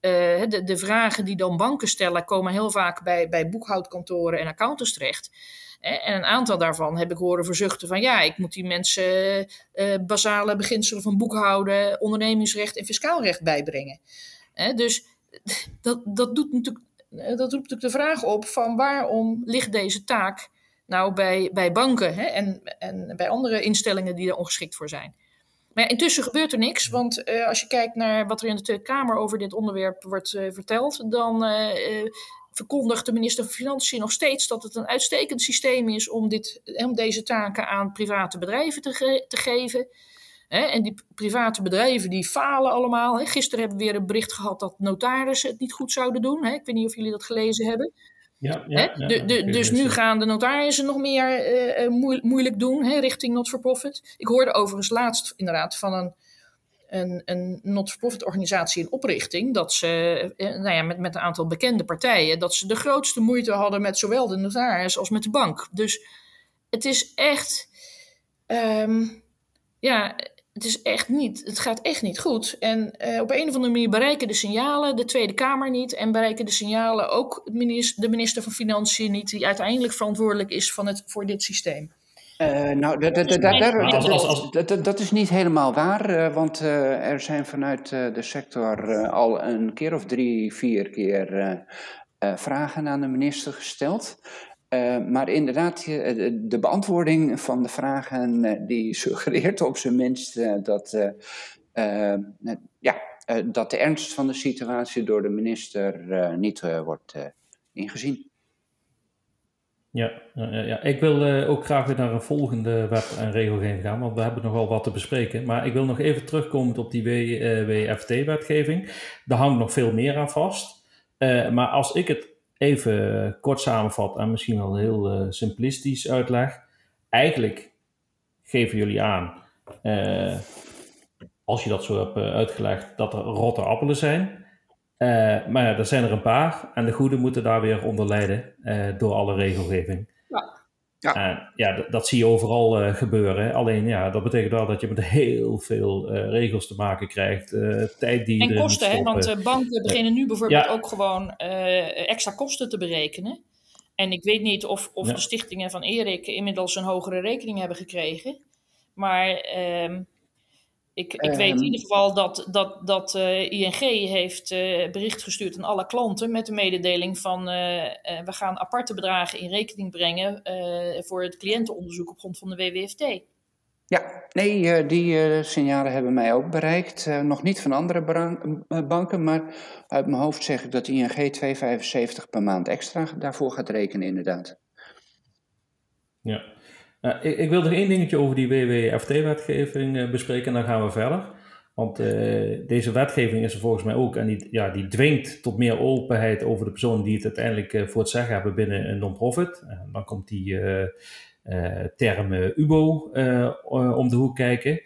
uh, de, de vragen die dan banken stellen, komen heel vaak bij, bij boekhoudkantoren en accountants terecht. En een aantal daarvan heb ik horen verzuchten van ja, ik moet die mensen uh, basale beginselen van boekhouden, ondernemingsrecht en fiscaal recht bijbrengen. dus dat, dat, doet natuurlijk, eh, dat roept natuurlijk de vraag op van waarom ligt deze taak nou bij, bij banken hè, en, en bij andere instellingen die er ongeschikt voor zijn. Maar intussen gebeurt er niks, want als je kijkt naar wat er in de Tweede Kamer over dit onderwerp wordt verteld, dan verkondigt de minister van Financiën nog steeds dat het een uitstekend systeem is om, dit, om deze taken aan private bedrijven te, te geven. en die private bedrijven die falen allemaal. Gisteren hebben we weer een bericht gehad dat notarissen het niet goed zouden doen. Ik weet niet of jullie dat gelezen hebben. Ja, ja, de, de, dus nu gaan de notarissen nog meer uh, moeilijk doen richting not-for-profit. Ik hoorde overigens laatst inderdaad van een een, een not-for-profit organisatie in oprichting, dat ze eh, nou ja, met, met een aantal bekende partijen, dat ze de grootste moeite hadden met zowel de notaris als met de bank. Dus het is echt, um, ja, het is echt niet, het gaat echt niet goed. En uh, op een of andere manier bereiken de signalen de Tweede Kamer niet en bereiken de signalen ook de minister van Financiën niet, die uiteindelijk verantwoordelijk is van het, voor dit systeem. Uh, nou, dat is niet helemaal waar, uh, want uh, er zijn vanuit de sector al een keer of drie, vier keer vragen aan de minister gesteld. maar inderdaad, de beantwoording van de vragen die suggereert op zijn minst dat, ja, dat de ernst van de situatie door de minister niet wordt ingezien. Ja, ja, ik wil uh, ook graag weer naar een volgende wet- en regelgeving gaan, want we hebben nogal wat te bespreken. Maar ik wil nog even terugkomen op die WFT-wetgeving. Daar hangt nog veel meer aan vast. Uh, maar als ik het even kort samenvat en misschien wel heel simplistisch uitleg. Eigenlijk geven jullie aan, als je dat zo hebt uitgelegd, dat er rotte appelen zijn. Uh, maar ja, er zijn er een paar en de goede moeten daar weer onder lijden uh, door alle regelgeving. Ja. Ja, uh, ja dat zie je overal gebeuren. Alleen ja, dat betekent wel dat je met heel veel regels te maken krijgt. tijd die en kosten, hè? want banken beginnen nu bijvoorbeeld ook gewoon extra kosten te berekenen. En ik weet niet of, of de stichtingen van Erik inmiddels een hogere rekening hebben gekregen. Maar ehm, ik, ik weet in ehm. ieder geval dat, dat, dat uh, eh, ING heeft uh, bericht gestuurd aan alle klanten met de mededeling van uh, we gaan aparte bedragen in rekening brengen voor het cliëntenonderzoek op grond van de WWFT. Ja, nee, die signalen hebben mij ook bereikt. nog niet van andere banken, maar uit mijn hoofd zeg ik dat ING 2,75 per maand extra daarvoor gaat rekenen, inderdaad. Ja, uh, ik, ik, wil er één dingetje over die WWFT-wetgeving uh, bespreken en dan gaan we verder. Want uh, deze wetgeving is er volgens mij ook en die, ja, die dwingt tot meer openheid over de personen die het uiteindelijk voor het zeggen hebben binnen een non-profit. dan komt die term UBO om de hoek kijken.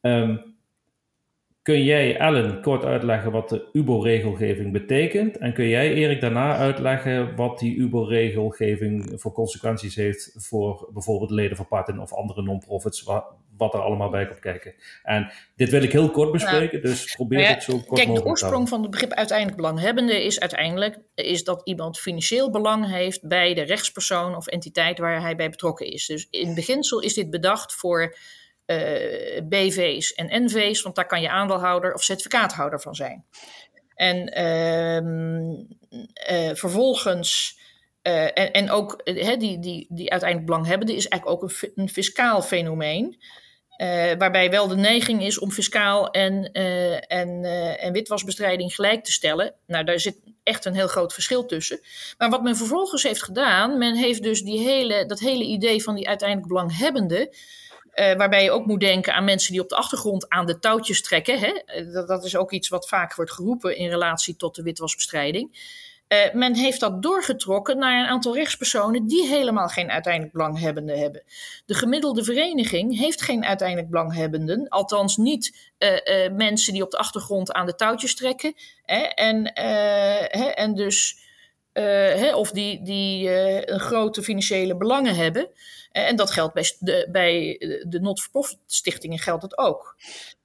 Um, kun jij, Ellen, kort uitleggen wat de UBO-regelgeving betekent? En kun jij, Erik, daarna uitleggen wat die UBO-regelgeving voor consequenties heeft voor bijvoorbeeld leden van parten of andere non-profits, wat, wat er allemaal bij komt kijken? En dit wil ik heel kort bespreken, dus probeer nou het zo kort mogelijk Kijk, de oorsprong van het begrip uiteindelijk belanghebbende is uiteindelijk is dat iemand financieel belang heeft bij de rechtspersoon of entiteit waar hij bij betrokken is. Dus in beginsel is dit bedacht voor uh, BV's en NV's, want daar kan je aandeelhouder of certificaathouder van zijn. En uh, vervolgens, en, en, ook die, die, die uiteindelijk belanghebbende is eigenlijk ook een, een fiscaal fenomeen. waarbij wel de neiging is om fiscaal en, en, en witwasbestrijding gelijk te stellen. Nou, daar zit echt een heel groot verschil tussen. Maar wat men vervolgens heeft gedaan, men heeft dus die hele, dat hele idee van die uiteindelijk belanghebbende uh, waarbij je ook moet denken aan mensen die op de achtergrond aan de touwtjes trekken. Hè? Eh, dat, dat, is ook iets wat vaak wordt geroepen in relatie tot de witwasbestrijding. Uh, men heeft dat doorgetrokken naar een aantal rechtspersonen die helemaal geen uiteindelijk belanghebbenden hebben. De gemiddelde vereniging heeft geen uiteindelijk belanghebbenden, althans niet mensen die op de achtergrond aan de touwtjes trekken. Hè? En, hè? en dus, hè? of die, die een grote financiële belangen hebben. Eh, en dat geldt bij de, bij de not-for-profit stichtingen geldt het ook.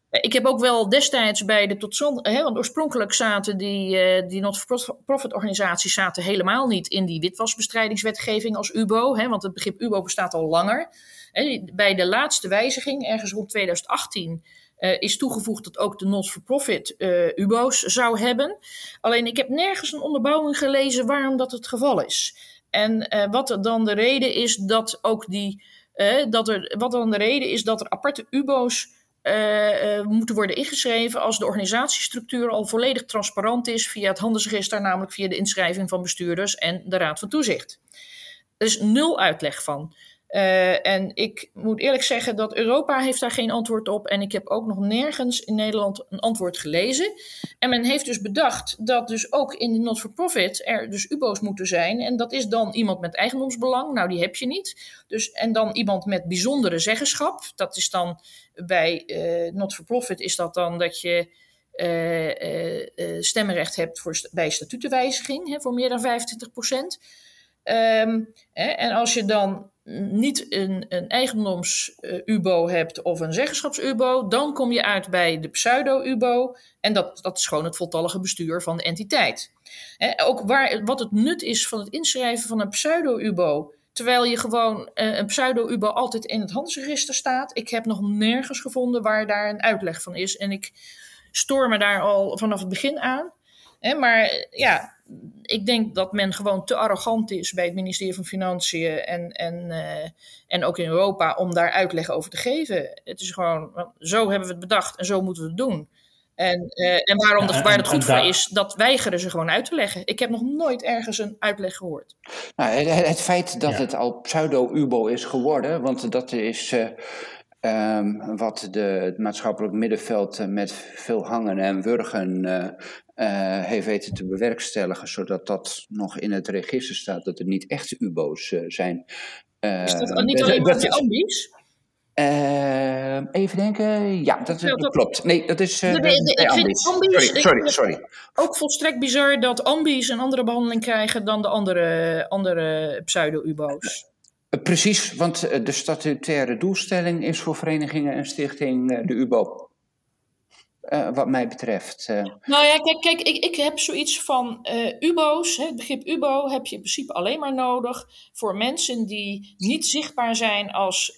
Eh, ik heb ook wel destijds bij de tot hè, want oorspronkelijk zaten die, uh, die not-for-profit organisaties zaten helemaal niet in die witwasbestrijdingswetgeving als UBO, hè, want het begrip UBO bestaat al langer. bij de laatste wijziging, ergens rond 2018, uh, is toegevoegd dat ook de not-for-profit uh, UBO's zou hebben. Alleen ik heb nergens een onderbouwing gelezen waarom dat het geval is. En uh, wat dan de reden is dat ook die. Dat er, wat dan de reden is dat er aparte UBO's moeten worden ingeschreven als de organisatiestructuur al volledig transparant is via het handelsregister, namelijk via de inschrijving van bestuurders en de Raad van Toezicht. Er is nul uitleg van. Uh, en ik moet eerlijk zeggen dat Europa heeft daar geen antwoord op. En ik heb ook nog nergens in Nederland een antwoord gelezen. En men heeft dus bedacht dat dus ook in de not-for-profit er dus UBO's moeten zijn. En dat is dan iemand met eigendomsbelang. Nou, die heb je niet. Dus, en dan iemand met bijzondere zeggenschap. Dat is dan bij uh, not-for-profit is dat dan dat je uh, stemmenrecht hebt voor, bij statutenwijziging hè, voor meer dan 25 procent. Um, en als je dan niet een, een eigendoms-UBO hebt of een zeggenschaps-UBO, dan kom je uit bij de pseudo-UBO. En dat, dat is gewoon het voltallige bestuur van de entiteit. ook waar, wat het nut is van het inschrijven van een pseudo-UBO, terwijl je gewoon uh, een pseudo-UBO altijd in het handelsregister staat. Ik heb nog nergens gevonden waar daar een uitleg van is. En ik stoor me daar al vanaf het begin aan. maar ja, ik denk dat men gewoon te arrogant is bij het ministerie van Financiën en, en, uh, en ook in Europa om daar uitleg over te geven. Het is gewoon, zo hebben we het bedacht en zo moeten we het doen. En, uh, en waarom ja, waar het goed voor is, dat weigeren ze gewoon uit te leggen. Ik heb nog nooit ergens een uitleg gehoord. Nou, het, het, feit dat ja. het al pseudo-UBO is geworden, want dat is uh, um, wat de, het maatschappelijk middenveld met veel hangen en wurgen uh, heeft weten te bewerkstelligen, zodat dat nog in het register staat dat er niet echt UBO's uh, zijn. Uh, is dat niet alleen maar de ambies? even denken, ja, dat, klopt. Nee, dat is de, de, de, ambies. Sorry, sorry, sorry. Ook volstrekt bizar dat ambies een andere behandeling krijgen dan de andere, andere pseudo-UBO's. Precies, want de statutaire doelstelling is voor verenigingen en stichting de UBO. Wat mij betreft. Nou ja, kijk, kijk ik, ik heb zoiets van UBO's. Hè, het begrip UBO heb je in principe alleen maar nodig voor mensen die niet zichtbaar zijn als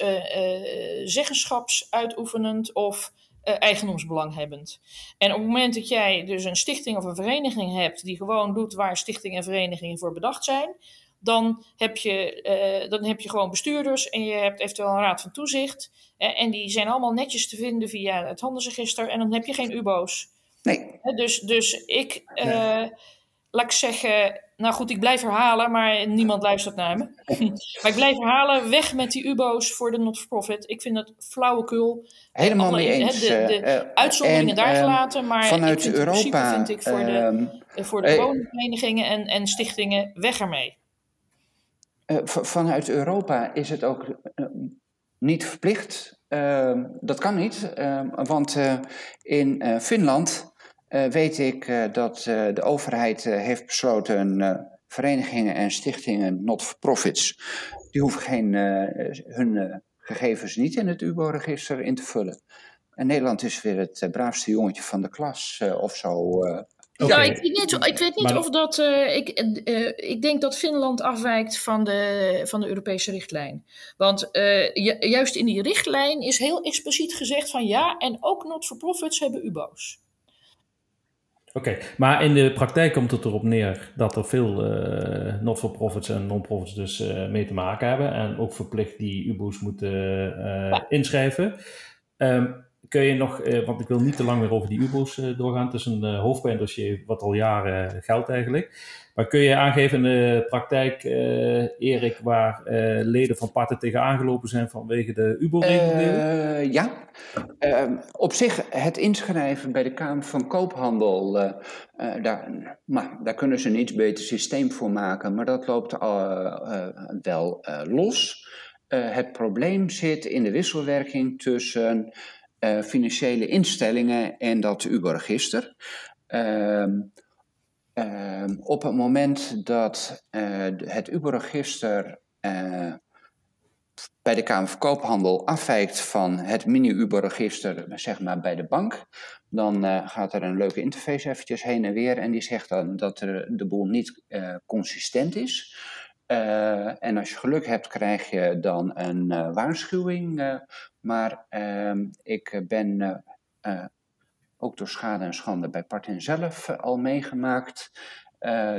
zeggenschapsuitoefenend of eigendomsbelanghebbend. En op het moment dat jij dus een stichting of een vereniging hebt die gewoon doet waar stichtingen en verenigingen voor bedacht zijn, dan heb je, uh, dan heb je gewoon bestuurders en je hebt eventueel een raad van toezicht. Uh, en die zijn allemaal netjes te vinden via het handelsregister. En dan heb je geen UBO's. Nee. Uh, dus, dus ik, laat ik zeggen, nou goed, ik blijf herhalen, maar niemand luistert naar me. maar ik blijf herhalen, weg met die UBO's voor de not-for-profit. Ik vind het flauwekul. Helemaal Alle, mee eens. De, de uitzonderingen daar ehm, gelaten, maar vanuit ik vind Europa, vind ik voor de, uh, voor de woonverenigingen en, en stichtingen, weg ermee. Uh, vanuit Europa is het ook uh, niet verplicht. Ehm, dat kan niet, ehm, want in Finland weet ik dat de overheid heeft besloten verenigingen en stichtingen not-for-profits, die hoeven geen, hun gegevens niet in het UBO-register in te vullen. En Nederland is weer het braafste jongetje van de klas of zo ja, ik weet niet, ik weet niet of dat. Uh, ik, uh, ik denk dat Finland afwijkt van de, van de Europese richtlijn. Want uh, juist in die richtlijn is heel expliciet gezegd van ja, en ook not-for-profits hebben UBO's. Oké, maar in de praktijk komt het erop neer dat er veel not-for-profits en non-profits dus mee te maken hebben. En ook verplicht die UBO's moeten inschrijven. Um, kun je nog, eh, want ik wil niet te lang meer over die UBO's eh, doorgaan. Het is een uh, hoofdpijndossier wat al jaren geldt eigenlijk. Maar kun je aangeven in de praktijk, Erik, waar leden van parten tegen aangelopen zijn vanwege de UBO-regelgeving? ja, ehm, op zich het inschrijven bij de Kamer van Koophandel, daar, maar, daar kunnen ze een iets beter systeem voor maken, maar dat loopt wel los. het probleem zit in de wisselwerking tussen uh, financiële instellingen en dat UBO-register. Ehm, ehm, op het moment dat uh, het UBO-register uh, bij de Kamer van Koophandel afwijkt van het mini-UBO-register, zeg maar bij de bank, dan gaat er een leuke interface eventjes heen en weer en die zegt dan dat er de boel niet consistent is. Uh, en als je geluk hebt, krijg je dan een uh, waarschuwing. Uh, maar ehm, ik ben ook door schade en schande bij Partin zelf al meegemaakt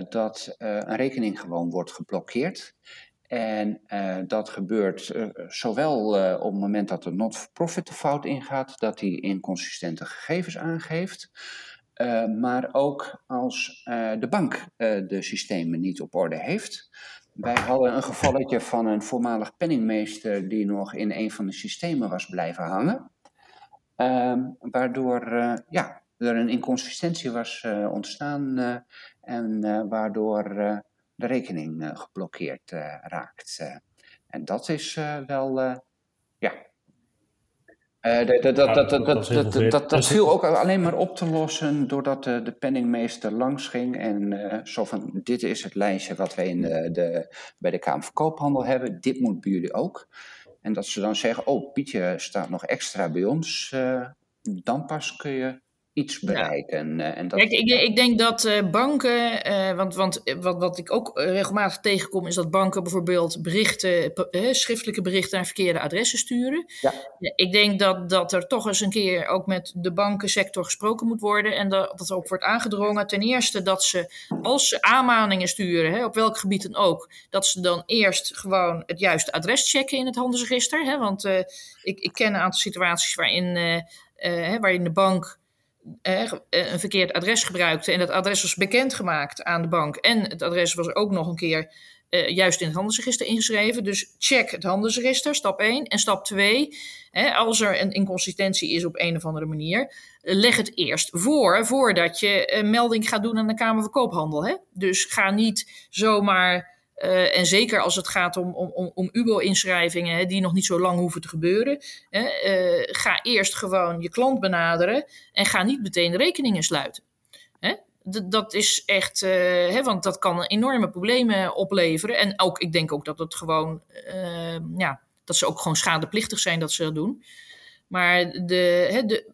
dat een rekening gewoon wordt geblokkeerd. En dat gebeurt zowel op het moment dat de not-for-profit de fout ingaat, dat hij inconsistente gegevens aangeeft. maar ook als de bank de systemen niet op orde heeft. Wij hadden een gevalletje van een voormalig penningmeester die nog in een van de systemen was blijven hangen. Ehm, waardoor uh, ja, er een inconsistentie was uh, ontstaan uh, en waardoor de rekening geblokkeerd raakt. en dat is wel ja, dat, dat, viel ook alleen maar op te lossen doordat de, de penningmeester langs ging en uh, zo van dit is het lijstje wat wij in de, de, bij de Kamer van Koophandel hebben, dit moet bij jullie ook. En dat ze dan zeggen, oh Pietje staat nog extra bij ons, uh, dan pas kun je iets bereiken. Ja. Eh, en dat... Kijk, ik, ik, denk dat uh, banken, uh, want, want wat, wat ik ook regelmatig tegenkom, is dat banken bijvoorbeeld berichten, schriftelijke berichten naar verkeerde adressen sturen. Ja. Ik denk dat, dat er toch eens een keer ook met de bankensector gesproken moet worden en dat, dat ook wordt aangedrongen. Ten eerste dat ze, als ze aanmaningen sturen, hè, op welk gebied dan ook, dat ze dan eerst gewoon het juiste adres checken in het handelsregister. Hè, want ik, ik ken een aantal situaties waarin, waarin de bank eh, een verkeerd adres gebruikte en dat adres was bekendgemaakt aan de bank en het adres was ook nog een keer uh, juist in het handelsregister ingeschreven. Dus check het handelsregister, stap 1. En stap 2, hè, als er een inconsistentie is op een of andere manier, leg het eerst voor, voordat je een melding gaat doen aan de Kamer van Koophandel. Hè? Dus ga niet zomaar uh, en zeker als het gaat om, om, om UBO-inschrijvingen die nog niet zo lang hoeven te gebeuren. Hè, uh, ga eerst gewoon je klant benaderen en ga niet meteen rekeningen sluiten. Hè? dat is echt, uh, hè, want dat kan enorme problemen opleveren. En ook, ik denk ook dat het gewoon, ja, dat ze ook gewoon schadeplichtig zijn dat ze dat doen. Maar de, de,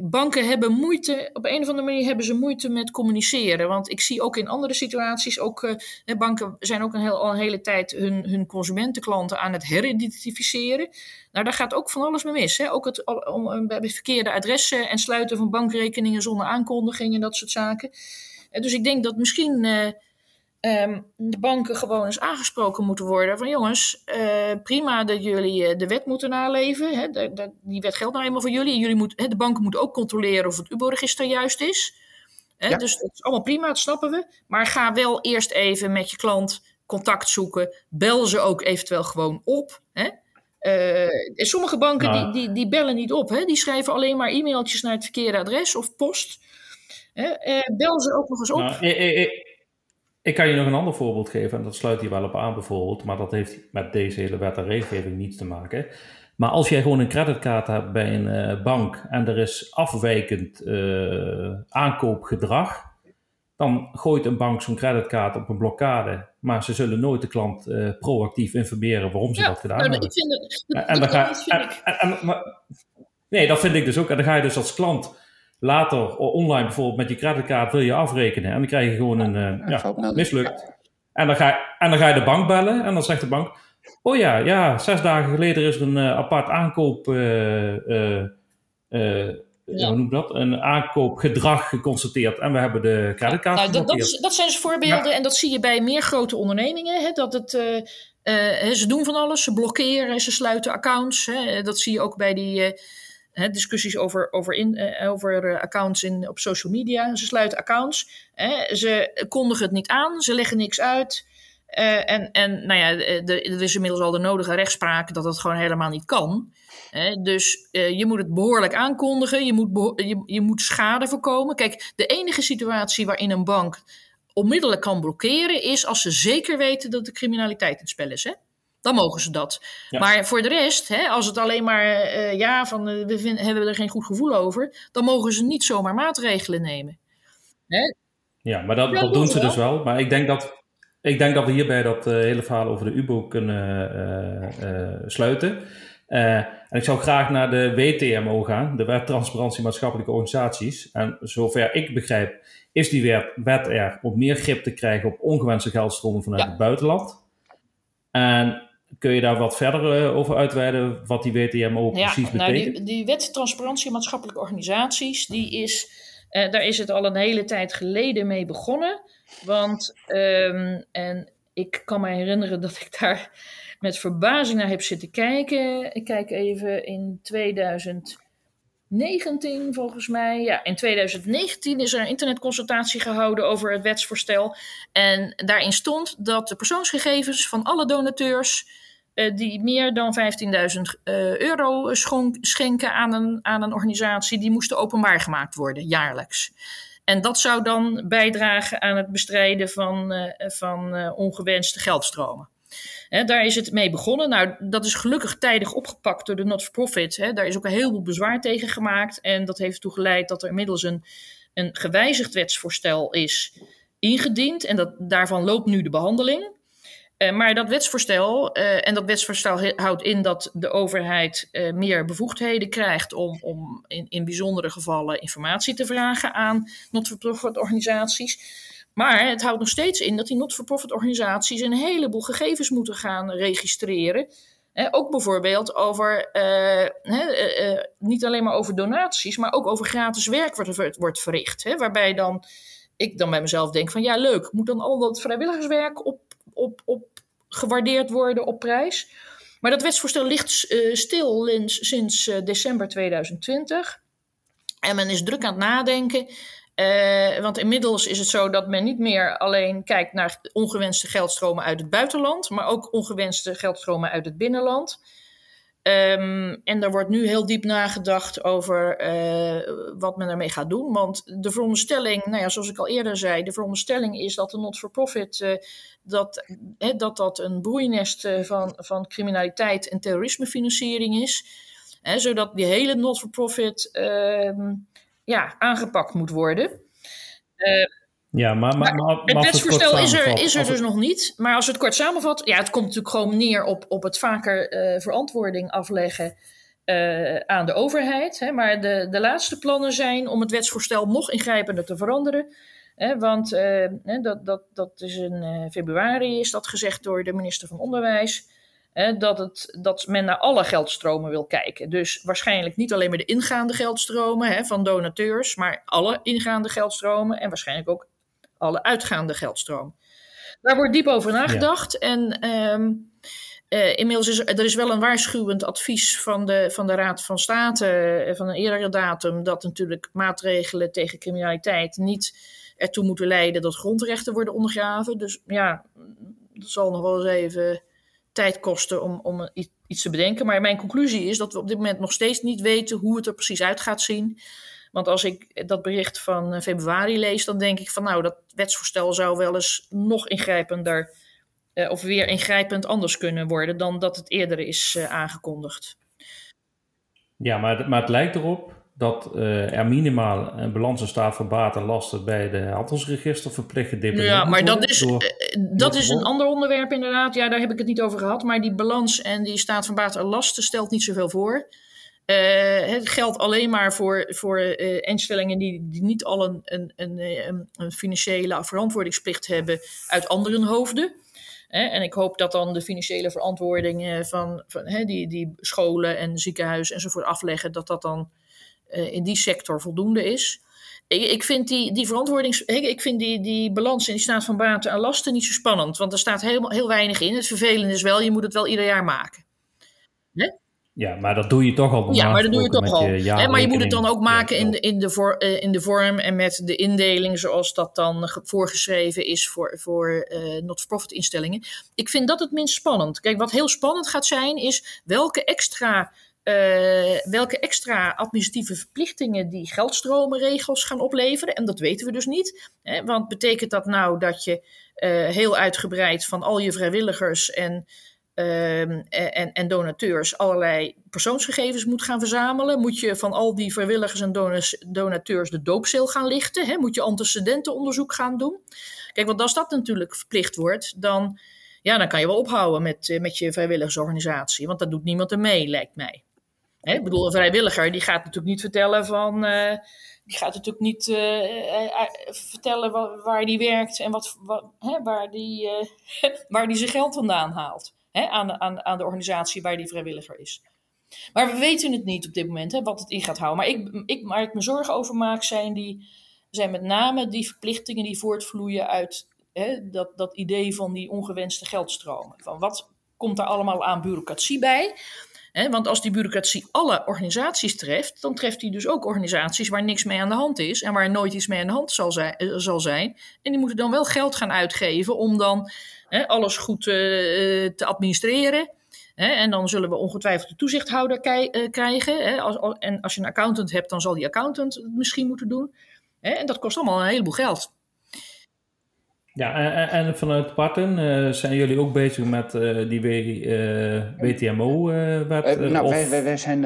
banken hebben moeite, op een of andere manier hebben ze moeite met communiceren. Want ik zie ook in andere situaties, ook uh, banken zijn ook een al een hele tijd hun, hun consumentenklanten aan het heridentificeren. Nou, daar gaat ook van alles mee mis. Hè? Ook het om, bij verkeerde adressen en sluiten van bankrekeningen zonder aankondiging en dat soort zaken. Uh, dus ik denk dat misschien uh, um, de banken gewoon eens aangesproken moeten worden. Van jongens, uh, prima dat jullie uh, de wet moeten naleven. Hè, de, de, die wet geldt nou eenmaal voor jullie. jullie moet, hè, de banken moeten ook controleren of het UBO-register juist is. Hè, ja. Dus dat is allemaal prima, dat snappen we. Maar ga wel eerst even met je klant contact zoeken. Bel ze ook eventueel gewoon op. Hè. Uh, sommige banken nou. die, die, die, bellen niet op. Hè? Die schrijven alleen maar e-mailtjes naar het verkeerde adres of post. Hè? bel ze ook nog eens op. Nou, ik, ik, ik kan je nog een ander voorbeeld geven, en dat sluit hier wel op aan bijvoorbeeld, maar dat heeft met deze hele wet en regelgeving niets te maken. Maar als jij gewoon een creditcard hebt bij een uh, bank en er is afwijkend uh, aankoopgedrag, dan gooit een bank zo'n creditcard op een blokkade, maar ze zullen nooit de klant uh, proactief informeren waarom ze ja, dat gedaan hebben. Nee, dat vind ik dus ook. En dan ga je dus als klant later online bijvoorbeeld met je creditcard wil je afrekenen en dan krijg je gewoon een eh, ja, mislukt. En dan, ga je, en dan ga je de bank bellen en dan zegt de bank: Oh ja, ja zes dagen geleden is er een eh, apart aankoop. eh, eh, eh, Ja. Hoe noem dat? Een aankoopgedrag geconstateerd en we hebben de creditcard Nou, dat, dat, geblokkeerd. is- dat zijn dus voorbeelden en dat zie je bij meer grote ondernemingen. Hè, dat het, eh, eh, hè, ze doen van alles, ze blokkeren, ze sluiten accounts. Hè, dat zie je ook bij die eh, discussies over, over, in, eh, over eh, accounts in, op social media. Ze sluiten accounts, ze kondigen het niet aan, ze leggen niks uit. Eh, en, en nou ja, de, er is inmiddels al de nodige rechtspraak dat dat gewoon helemaal niet kan. Dus je moet het behoorlijk aankondigen. Je moet, je, je moet schade voorkomen. Kijk, de enige situatie waarin een bank onmiddellijk kan blokkeren is als ze zeker weten dat de criminaliteit in het spel is. Hè? Dan mogen ze dat. Ja. Maar voor de rest, hè, als het alleen maar eh, ja, van eh, we vinden, hebben er geen goed gevoel over, dan mogen ze niet zomaar maatregelen nemen. Ja, maar dat, Ja, dat doen ze dus wel. Maar ik denk dat, ik denk dat we hierbij dat eh, hele verhaal over de UBO kunnen sluiten. En ik zou graag naar de WTMO gaan, de Wet Transparantie Maatschappelijke Organisaties. En zover ik begrijp, is die wet, wet er om meer grip te krijgen op ongewenste geldstromen vanuit Ja. het buitenland. En kun je daar wat verder eh, over uitweiden wat die WTMO precies nou, betekent? die, die wet transparantie maatschappelijke organisaties, die is, eh, daar is het al een hele tijd geleden mee begonnen. Want, ehm, en ik kan me herinneren dat ik daar met verbazing naar heb zitten kijken. Ik kijk even in 2019 volgens mij. Ja, in 2019 is er een internetconsultatie gehouden over het wetsvoorstel. En daarin stond dat de persoonsgegevens van alle donateurs eh, die meer dan 15.000 eh, euro schenken aan een, aan een organisatie, die moesten openbaar gemaakt worden, jaarlijks. En dat zou dan bijdragen aan het bestrijden van, eh, van ongewenste geldstromen. Daar is het mee begonnen. Nou, dat is gelukkig tijdig opgepakt door de not-for-profit. Daar is ook een heleboel bezwaar tegen gemaakt. En dat heeft ertoe geleid dat er inmiddels een, een gewijzigd wetsvoorstel is ingediend. En dat, daarvan loopt nu de behandeling. Eh, maar dat wetsvoorstel, eh, en dat wetsvoorstel houdt in dat de overheid eh, meer bevoegdheden krijgt om, om in, in bijzondere gevallen informatie te vragen aan not-for-profit organisaties. Maar het houdt nog steeds in dat die not-for-profit organisaties een heleboel gegevens moeten gaan registreren. Ook bijvoorbeeld over, eh, eh, eh, niet alleen maar over donaties, maar ook over gratis werk er- wordt verricht. Hè, waarbij dan ik dan bij mezelf denk van ja leuk, moet dan al dat vrijwilligerswerk op, op, op gewaardeerd worden op prijs? Maar dat wetsvoorstel ligt eh, stil sinds, sinds eh, december 2020. En men is druk aan het nadenken. Eh, want inmiddels is het zo dat men niet meer alleen kijkt naar ongewenste geldstromen uit het buitenland, maar ook ongewenste geldstromen uit het binnenland. Ehm, en er wordt nu heel diep nagedacht over eh, wat men ermee gaat doen. Want de veronderstelling, nou ja, zoals ik al eerder zei, de veronderstelling is dat de not-for-profit eh, dat, hè, dat dat een broeinest van, van criminaliteit en terrorismefinanciering is. Hè, zodat die hele not-for-profit ehm, ja, aangepakt moet worden. Ja, maar, maar, maar, Het wetsvoorstel is er, is er dus het- nog niet. Maar als we het kort samenvatten, ja, het komt natuurlijk gewoon neer op, op het vaker eh, verantwoording afleggen eh, aan de overheid. Hè. Maar de, de laatste plannen zijn om het wetsvoorstel nog ingrijpender te veranderen. Hè, want eh, dat, dat, dat is in eh, februari is dat gezegd door de minister van Onderwijs. Hè, dat, het, dat men naar alle geldstromen wil kijken. Dus waarschijnlijk niet alleen maar de ingaande geldstromen hè, van donateurs, maar alle ingaande geldstromen en waarschijnlijk ook alle uitgaande geldstroom. Daar wordt diep over nagedacht. En ehm, eh, inmiddels is er, er is wel een waarschuwend advies van de, van de Raad van State eh, van een eerdere datum. Dat natuurlijk maatregelen tegen criminaliteit niet ertoe moeten leiden dat grondrechten worden ondergraven. Dus ja, dat zal nog wel eens even tijd kosten om, om iets te bedenken. Maar mijn conclusie is dat we op dit moment nog steeds niet weten hoe het er precies uit gaat zien. Want als ik dat bericht van februari lees, dan denk ik van nou, dat wetsvoorstel zou wel eens nog ingrijpender of weer ingrijpend anders kunnen worden dan dat het eerder is aangekondigd. Ja, maar, maar het lijkt erop dat uh, er minimaal een balans staat van baat en lasten bij de handelsregister verplicht gedeponeerd Ja, maar dat is, uh, dat is een ander onderwerp inderdaad. Ja, daar heb ik het niet over gehad. Maar die balans en die staat van baat en lasten stelt niet zoveel voor. Uh, het geldt alleen maar voor, voor instellingen die, die niet al een, een, een, een financiële verantwoordingsplicht hebben uit andere hoofden. En ik hoop dat dan de financiële verantwoording van, van die, die scholen en ziekenhuizen enzovoort afleggen, dat dat dan uh, in die sector voldoende is. Ik, ik vind die, die verantwoordings. Ik vind die, die balans in die staat van baten en lasten niet zo spannend. Want er staat heel, heel weinig in. Het vervelende is wel, je moet het wel ieder jaar maken. Hè? Ja, maar dat doe je toch al. Ja, maar dat doe je toch al. Hè, maar je moet het dan ook maken in, de, in, de voor, uh, in de vorm en met de indeling zoals dat dan voorgeschreven is voor, voor uh, not-for-profit instellingen. Ik vind dat het minst spannend. Kijk, wat heel spannend gaat zijn, is welke extra uh, welke extra administratieve verplichtingen die geldstromenregels gaan opleveren. En dat weten we dus niet. Hè, want betekent dat nou dat je uh, heel uitgebreid van al je vrijwilligers en, uh, en, en, donateurs allerlei persoonsgegevens moet gaan verzamelen? Moet je van al die vrijwilligers en donateurs de doopcel gaan lichten? Hè? Moet je antecedentenonderzoek gaan doen? Kijk, want als dat natuurlijk verplicht wordt, dan, ja, dan kan je wel ophouden met, met je vrijwilligersorganisatie. Want dat doet niemand er mee, lijkt mij. Hè, ik bedoel, een vrijwilliger die gaat natuurlijk niet vertellen van. Uh, die gaat natuurlijk niet uh, vertellen waar, die werkt en wat, hè, waar, die, waar die zijn geld vandaan haalt. Hè, aan, aan, aan de organisatie waar die vrijwilliger is. Maar we weten het niet op dit moment, hè, wat het in gaat houden. Maar ik, ik, waar ik me zorgen over maak, zijn, die, zijn met name die verplichtingen die voortvloeien uit dat, dat idee van die ongewenste geldstromen. Van wat komt er allemaal aan bureaucratie bij? Want als die bureaucratie alle organisaties treft, dan treft die dus ook organisaties waar niks mee aan de hand is en waar nooit iets mee aan de hand zal zijn. Eh, zal zijn. En die moeten dan wel geld gaan uitgeven om dan alles goed uh, te administreren. en dan zullen we ongetwijfeld de toezichthouder krijgen. Als, en als je een accountant hebt, dan zal die accountant het misschien moeten doen. en dat kost allemaal een heleboel geld. Ja, en, en vanuit Parten uh, zijn jullie ook bezig met uh, die WTMO-wet? nou, wij, wij, wij, zijn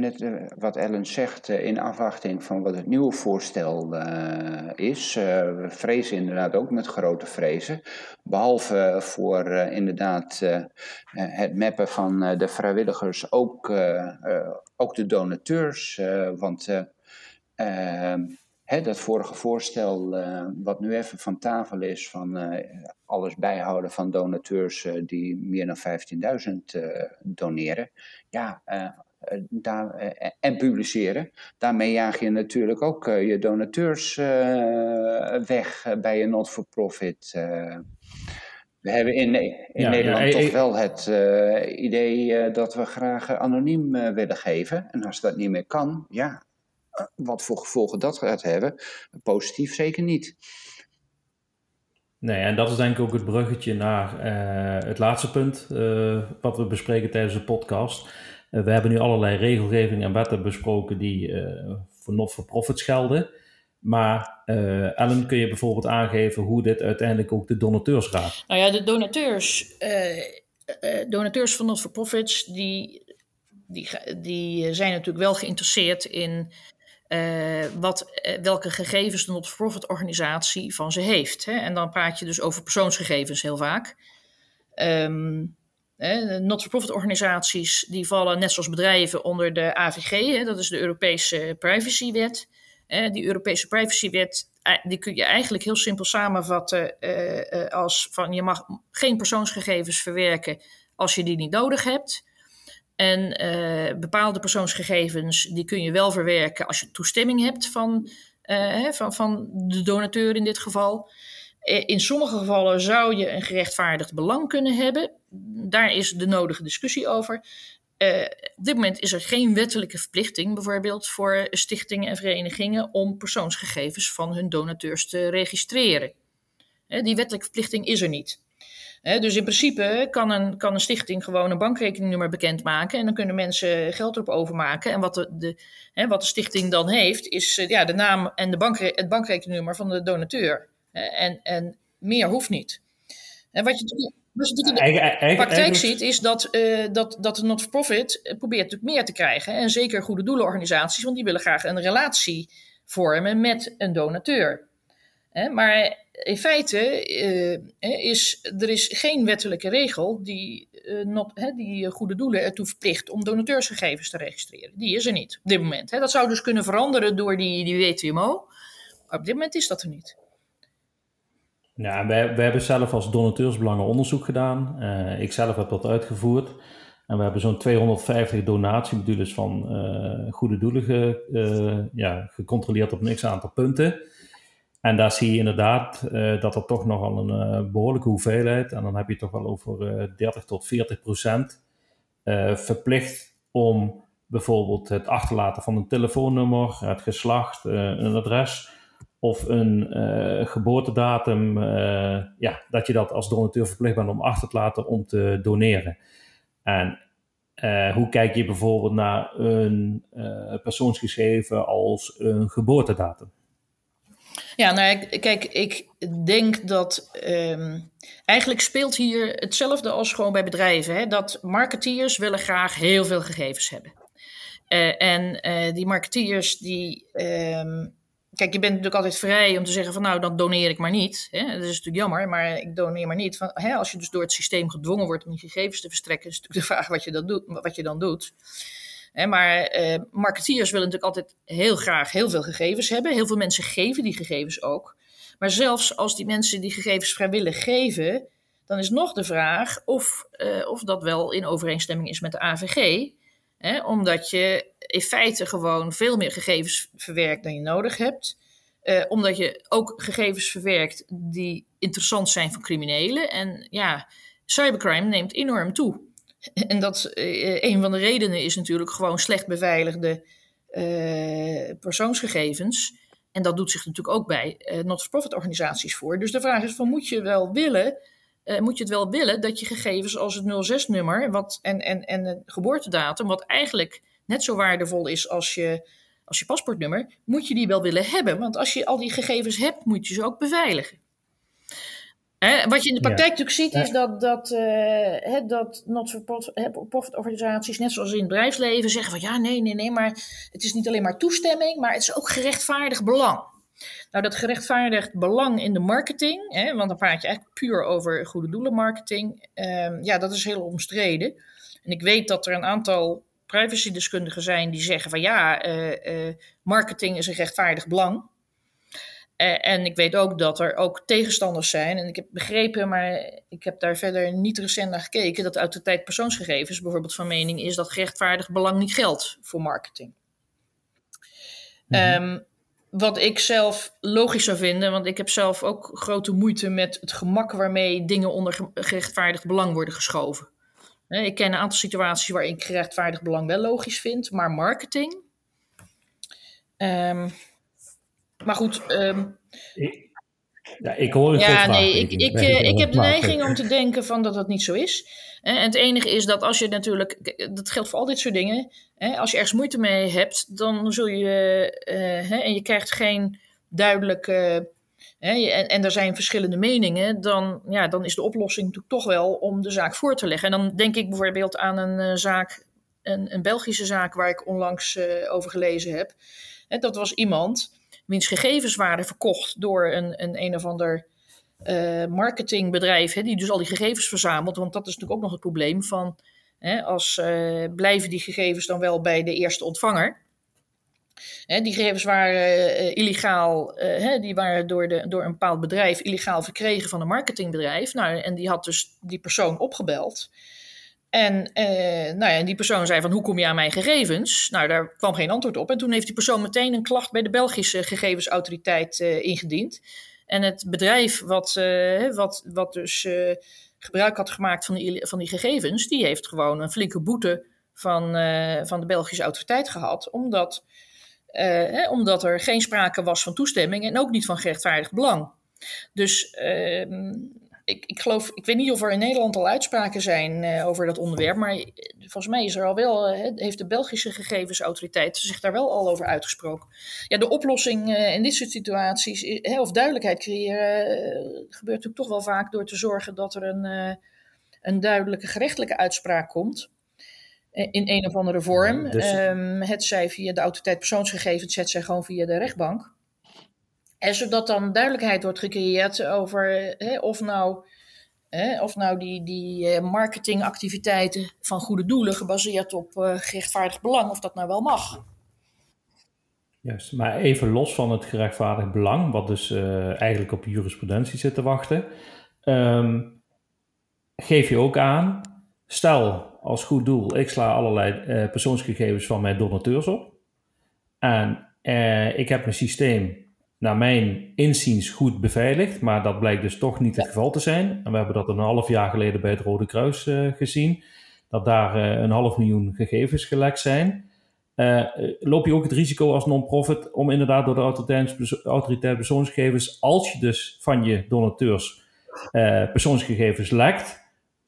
net wat Ellen zegt in afwachting van wat het nieuwe voorstel is. we vrezen inderdaad ook met grote vrezen. Behalve voor inderdaad het mappen van de vrijwilligers, ook, ook de donateurs. want dat vorige voorstel, uh, wat nu even van tafel is, van uh, alles bijhouden van donateurs uh, die meer dan 15.000 doneren. Ja, daar, en publiceren. Daarmee jaag je natuurlijk ook je donateurs weg bij een not-for-profit. we hebben in, in Nederland toch wel het idee dat we graag anoniem willen geven. En als dat niet meer kan, ja, wat voor gevolgen dat gaat hebben, positief zeker niet. Nee, en dat is denk ik ook het bruggetje naar uh, het laatste punt uh, wat we bespreken tijdens de podcast. Uh, we hebben nu allerlei regelgeving en wetten besproken die voor not-for-profits gelden. Maar Ellen, kun je bijvoorbeeld aangeven hoe dit uiteindelijk ook de donateurs gaat? Nou ja, de donateurs, donateurs van not-for-profits, die, die, die zijn natuurlijk wel geïnteresseerd in uh, wat, uh, welke gegevens de not-for-profit organisatie van ze heeft. Hè? En dan praat je dus over persoonsgegevens heel vaak. Um, not-for-profit organisaties die vallen net zoals bedrijven onder de AVG, hè? dat is de Europese privacywet. die Europese privacywet die kun je eigenlijk heel simpel samenvatten als van je mag geen persoonsgegevens verwerken als je die niet nodig hebt. En uh, bepaalde persoonsgegevens die kun je wel verwerken als je toestemming hebt van, uh, van, van de donateur in dit geval. Eh, in sommige gevallen zou je een gerechtvaardigd belang kunnen hebben. Daar is de nodige discussie over. Op dit moment is er geen wettelijke verplichting, bijvoorbeeld voor stichtingen en verenigingen, om persoonsgegevens van hun donateurs te registreren. Die wettelijke verplichting is er niet. Dus in principe kan een, kan een stichting gewoon een bankrekeningnummer bekendmaken. En dan kunnen mensen geld erop overmaken. En wat de, de, wat de stichting dan heeft, is eh, ja, de naam en de bankre het bankrekeningnummer van de donateur. en, en meer hoeft niet. En wat je, wat je in de praktijk ziet, is dat, uh, dat, dat de not-for-profit probeert natuurlijk meer te krijgen. En zeker goede doelenorganisaties, want die willen graag een relatie vormen met een donateur. maar in feite uh, is er is geen wettelijke regel die, uh, not, die goede doelen ertoe verplicht om donateursgegevens te registreren. Die is er niet op dit moment. Dat zou dus kunnen veranderen door die, die WTMO. Maar op dit moment is dat er niet. Ja, wij, wij hebben zelf als donateursbelangen onderzoek gedaan. Uh, ik zelf heb dat uitgevoerd. En we hebben zo'n 250 donatiemodules van goede doelen ja, gecontroleerd op een x-aantal punten. En daar zie je inderdaad dat er toch nogal een behoorlijke hoeveelheid, en dan heb je toch wel over 30 tot 40 procent, verplicht om bijvoorbeeld het achterlaten van een telefoonnummer, het geslacht, een adres of een geboortedatum, ja, dat je dat als donateur verplicht bent om achter te laten om te doneren. En hoe kijk je bijvoorbeeld naar een persoonsgegeven als een geboortedatum? Ja, nou, kijk, ik denk dat um, eigenlijk speelt hier hetzelfde als gewoon bij bedrijven. Hè? Dat marketeers willen graag heel veel gegevens hebben. en die marketeers die um, Kijk, je bent natuurlijk altijd vrij om te zeggen van nou, dan doneer ik maar niet. Hè? Dat is natuurlijk jammer, maar ik doneer maar niet. Van, hè, als je dus door het systeem gedwongen wordt om die gegevens te verstrekken, is natuurlijk de vraag wat je, dat doet, wat je dan doet. Maar eh, marketeers willen natuurlijk altijd heel graag heel veel gegevens hebben. Heel veel mensen geven die gegevens ook. Maar zelfs als die mensen die gegevens vrijwillig geven, dan is nog de vraag of, uh, of dat wel in overeenstemming is met de AVG. Hè, omdat je in feite gewoon veel meer gegevens verwerkt dan je nodig hebt. Uh, omdat je ook gegevens verwerkt die interessant zijn voor criminelen. En ja, cybercrime neemt enorm toe. En dat uh, een van de redenen is natuurlijk gewoon slecht beveiligde uh, persoonsgegevens. En dat doet zich natuurlijk ook bij not-for-profit organisaties voor. Dus de vraag is van moet je wel willen uh, moet je het wel willen dat je gegevens als het 06-nummer wat, en, en, en geboortedatum, wat eigenlijk net zo waardevol is als je, als je paspoortnummer, moet je die wel willen hebben. Want als je al die gegevens hebt, moet je ze ook beveiligen. Wat je in de praktijk natuurlijk ziet, is dat, dat, uh, dat not-for-profit organisaties, net zoals in het bedrijfsleven, zeggen van ja, nee, nee, nee, maar het is niet alleen maar toestemming, maar het is ook gerechtvaardigd belang. Nou, dat gerechtvaardigd belang in de marketing, hè, want dan praat je eigenlijk puur over goede doelenmarketing, um, ja, dat is heel omstreden. En ik weet dat er een aantal privacydeskundigen zijn die zeggen van ja, uh, uh, marketing is een rechtvaardig belang. Uh, en ik weet ook dat er ook tegenstanders zijn. En ik heb begrepen, maar ik heb daar verder niet recent naar gekeken, dat uit de tijd persoonsgegevens bijvoorbeeld van mening is dat gerechtvaardig belang niet geldt voor marketing. Mm -hmm. Wat ik zelf logisch zou vinden, want ik heb zelf ook grote moeite met het gemak waarmee dingen onder gerechtvaardigd belang worden geschoven. Ik ken een aantal situaties waarin ik gerechtvaardigd belang wel logisch vind, maar marketing. Um, maar goed. Um, ja, ik hoor het Ja, nee, ik, ik, ik, ik heb de neiging om te denken van dat dat niet zo is. En het enige is dat als je natuurlijk, dat geldt voor al dit soort dingen, als je ergens moeite mee hebt, dan zul je, uh, en je krijgt geen duidelijke, en, en er zijn verschillende meningen, dan, ja, dan is de oplossing natuurlijk toch wel om de zaak voor te leggen. En dan denk ik bijvoorbeeld aan een zaak, een, een Belgische zaak waar ik onlangs over gelezen heb. dat was iemand wiens gegevens waren verkocht door een, een, een of ander uh, marketingbedrijf, hè, die dus al die gegevens verzamelt. Want dat is natuurlijk ook nog het probleem van, hè, als uh, blijven die gegevens dan wel bij de eerste ontvanger. Hè, die gegevens waren uh, illegaal, hè, die waren door, de, door een bepaald bedrijf illegaal verkregen van een marketingbedrijf. Nou, en die had dus die persoon opgebeld. En, nou ja, die persoon zei van, hoe kom je aan mijn gegevens? Nou, daar kwam geen antwoord op. En toen heeft die persoon meteen een klacht bij de Belgische gegevensautoriteit ingediend. En het bedrijf wat, uh, wat, wat dus gebruik had gemaakt van die, van die gegevens, die heeft gewoon een flinke boete van, van de Belgische autoriteit gehad, omdat, omdat er geen sprake was van toestemming en ook niet van gerechtvaardigd belang. Dus ehm, ik, ik geloof, ik weet niet of er in Nederland al uitspraken zijn uh, over dat onderwerp, maar eh, volgens mij is er al wel, uh, heeft de Belgische gegevensautoriteit zich daar wel al over uitgesproken. Ja, de oplossing uh, in dit soort situaties, of duidelijkheid creëren, gebeurt natuurlijk toch wel vaak door te zorgen dat er een, een duidelijke gerechtelijke uitspraak komt. In een of andere vorm. Dus... Um, het zij via de autoriteit persoonsgegevens, het zij gewoon via de rechtbank. En zodat dan duidelijkheid wordt gecreëerd over hè, of nou, hè, of nou die, die eh, marketingactiviteiten van goede doelen gebaseerd op uh, gerechtvaardigd belang, of dat nou wel mag. Juist, maar even los van het gerechtvaardigd belang, wat dus uh, eigenlijk op jurisprudentie zit te wachten, um, geef je ook aan, stel als goed doel, ik sla allerlei persoonsgegevens van mijn donateurs op en ik heb een systeem naar mijn inziens goed beveiligd, maar dat blijkt dus toch niet het geval te zijn. En we hebben dat een half jaar geleden bij het Rode Kruis uh, gezien, dat daar uh, een half miljoen gegevens gelekt zijn. Uh, loop je ook het risico als non-profit om inderdaad door de autoriteit, autoriteit persoonsgegevens, als je dus van je donateurs persoonsgegevens lekt,